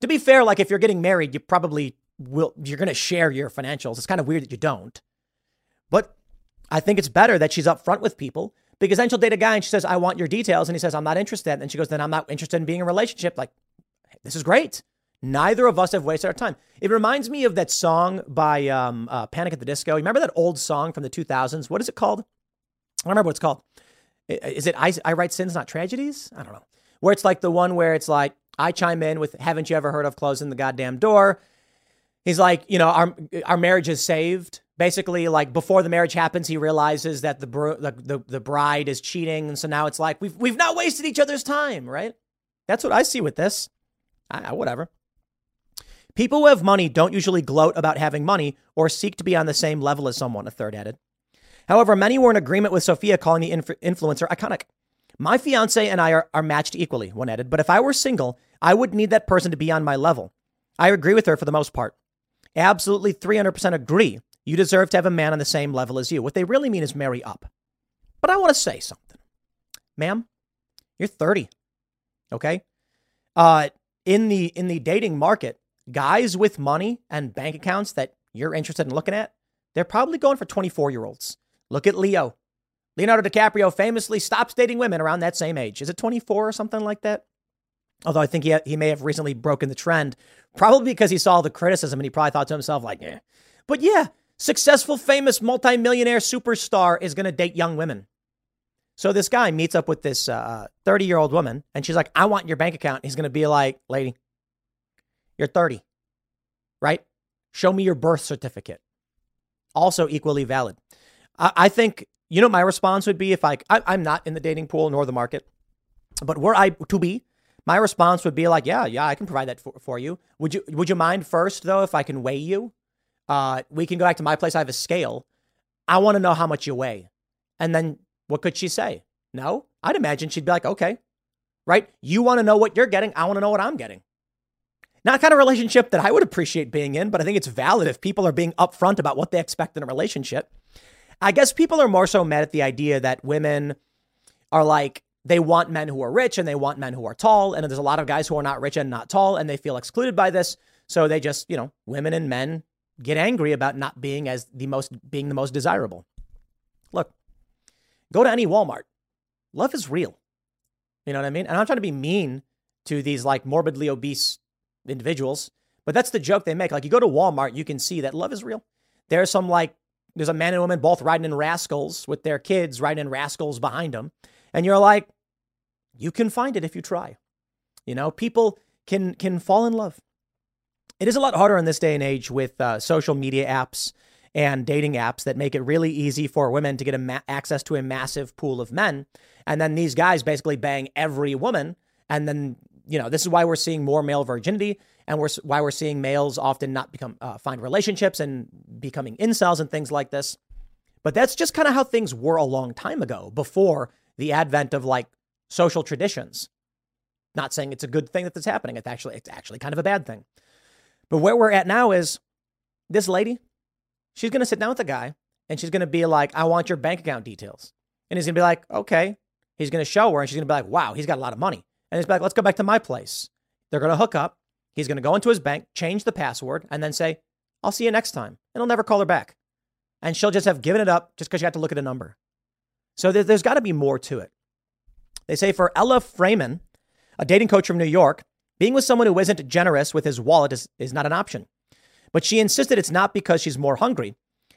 To be fair, like if you're getting married, you probably will, you're going to share your financials. It's kind of weird that you don't. But I think it's better that she's upfront with people because then she'll date a guy and she says, I want your details. And he says, I'm not interested. And she goes, then I'm not interested in being in a relationship. Like, this is great. Neither of us have wasted our time. It reminds me of that song by um, uh, Panic at the Disco. You remember that old song from the 2000s? What is it called? I remember what it's called. Is it I, I Write Sins, Not Tragedies? I don't know. Where it's like the one where it's like, I chime in with, Haven't you ever heard of closing the goddamn door? He's like, you know, our, our marriage is saved. Basically, like before the marriage happens, he realizes that the, br- the, the, the bride is cheating. And so now it's like, we've, we've not wasted each other's time, right? That's what I see with this. I, whatever. People who have money don't usually gloat about having money or seek to be on the same level as someone, a third added. However, many were in agreement with Sofia calling the inf- influencer iconic. My fiance and I are, are matched equally, one added, but if I were single, I would need that person to be on my level. I agree with her for the most part. Absolutely 300% agree. You deserve to have a man on the same level as you. What they really mean is marry up. But I want to say something. Ma'am, you're 30. Okay? Uh, in the in the dating market, guys with money and bank accounts that you're interested in looking at, they're probably going for 24 year olds. Look at Leo. Leonardo DiCaprio famously stops dating women around that same age. Is it 24 or something like that? Although I think he, he may have recently broken the trend, probably because he saw the criticism and he probably thought to himself, like, yeah. But yeah, successful, famous, multimillionaire superstar is going to date young women. So this guy meets up with this 30 uh, year old woman and she's like, I want your bank account. He's going to be like, lady, you're 30, right? Show me your birth certificate. Also equally valid. I, I think, you know, my response would be if I, I, am not in the dating pool nor the market, but were I to be, my response would be like, yeah, yeah, I can provide that for, for you. Would you, would you mind first though, if I can weigh you? Uh, we can go back to my place. I have a scale. I want to know how much you weigh. And then what could she say? No, I'd imagine she'd be like, okay, right? You want to know what you're getting. I want to know what I'm getting. Not kind of relationship that I would appreciate being in, but I think it's valid if people are being upfront about what they expect in a relationship. I guess people are more so mad at the idea that women are like, they want men who are rich and they want men who are tall. And there's a lot of guys who are not rich and not tall and they feel excluded by this. So they just, you know, women and men get angry about not being as the most, being the most desirable. Look, Go to any Walmart. Love is real. You know what I mean? And I'm trying to be mean to these like morbidly obese individuals, but that's the joke they make. Like you go to Walmart, you can see that love is real. There's some like, there's a man and woman both riding in rascals with their kids riding in rascals behind them. And you're like, you can find it if you try. You know, people can can fall in love. It is a lot harder in this day and age with uh, social media apps and dating apps that make it really easy for women to get ma- access to a massive pool of men. And then these guys basically bang every woman. And then, you know, this is why we're seeing more male virginity and we're, why we're seeing males often not become, uh, find relationships and becoming incels and things like this. But that's just kind of how things were a long time ago before the advent of like social traditions. Not saying it's a good thing that that's happening. It's actually, it's actually kind of a bad thing. But where we're at now is this lady, She's going to sit down with the guy and she's going to be like, I want your bank account details. And he's going to be like, okay. He's going to show her and she's going to be like, wow, he's got a lot of money. And he's like, let's go back to my place. They're going to hook up. He's going to go into his bank, change the password, and then say, I'll see you next time. And he'll never call her back. And she'll just have given it up just because you have to look at a number. So there, has got to be more to it. They say for Ella Freeman, a dating coach from New York, being with someone who isn't generous with his wallet is, is not an option. But she insisted it's not because she's more hungry.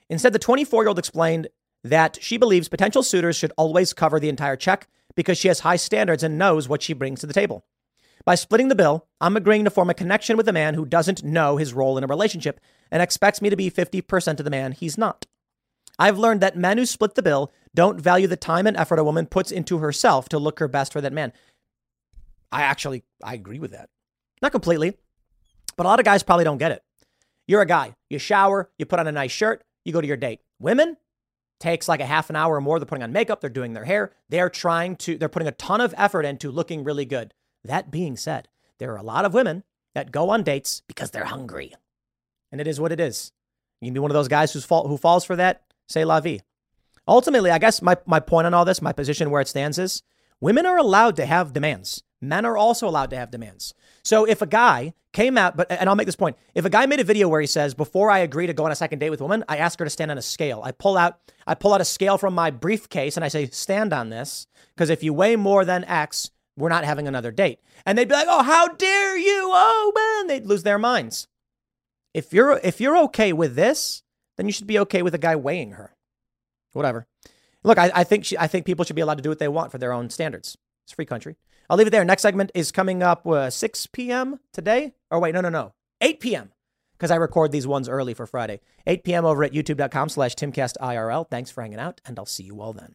Instead, the 24 year old explained that she believes potential suitors should always cover the entire check because she has high standards and knows what she brings to the table. By splitting the bill, I'm agreeing to form a connection with a man who doesn't know his role in a relationship and expects me to be 50% of the man he's not. I've learned that men who split the bill don't value the time and effort a woman puts into herself to look her best for that man. I actually I agree with that. Not completely, but a lot of guys probably don't get it. You're a guy. You shower, you put on a nice shirt, you go to your date. Women takes like a half an hour or more. They're putting on makeup, they're doing their hair, they're trying to, they're putting a ton of effort into looking really good. That being said, there are a lot of women that go on dates because they're hungry. And it is what it is. You can be one of those guys who's fall, who falls for that, say la vie. Ultimately, I guess my, my point on all this, my position where it stands is women are allowed to have demands. Men are also allowed to have demands. So if a guy came out, but and I'll make this point: if a guy made a video where he says, "Before I agree to go on a second date with a woman, I ask her to stand on a scale. I pull out, I pull out a scale from my briefcase and I say, stand on this, because if you weigh more than X, we're not having another date." And they'd be like, "Oh, how dare you? Oh man!" They'd lose their minds. If you're if you're okay with this, then you should be okay with a guy weighing her. Whatever. Look, I, I think she, I think people should be allowed to do what they want for their own standards. It's free country. I'll leave it there. Next segment is coming up uh, 6 p.m. today. Or wait, no, no, no. 8 p.m. Because I record these ones early for Friday. 8 p.m. over at youtube.com slash timcastirl. Thanks for hanging out, and I'll see you all then.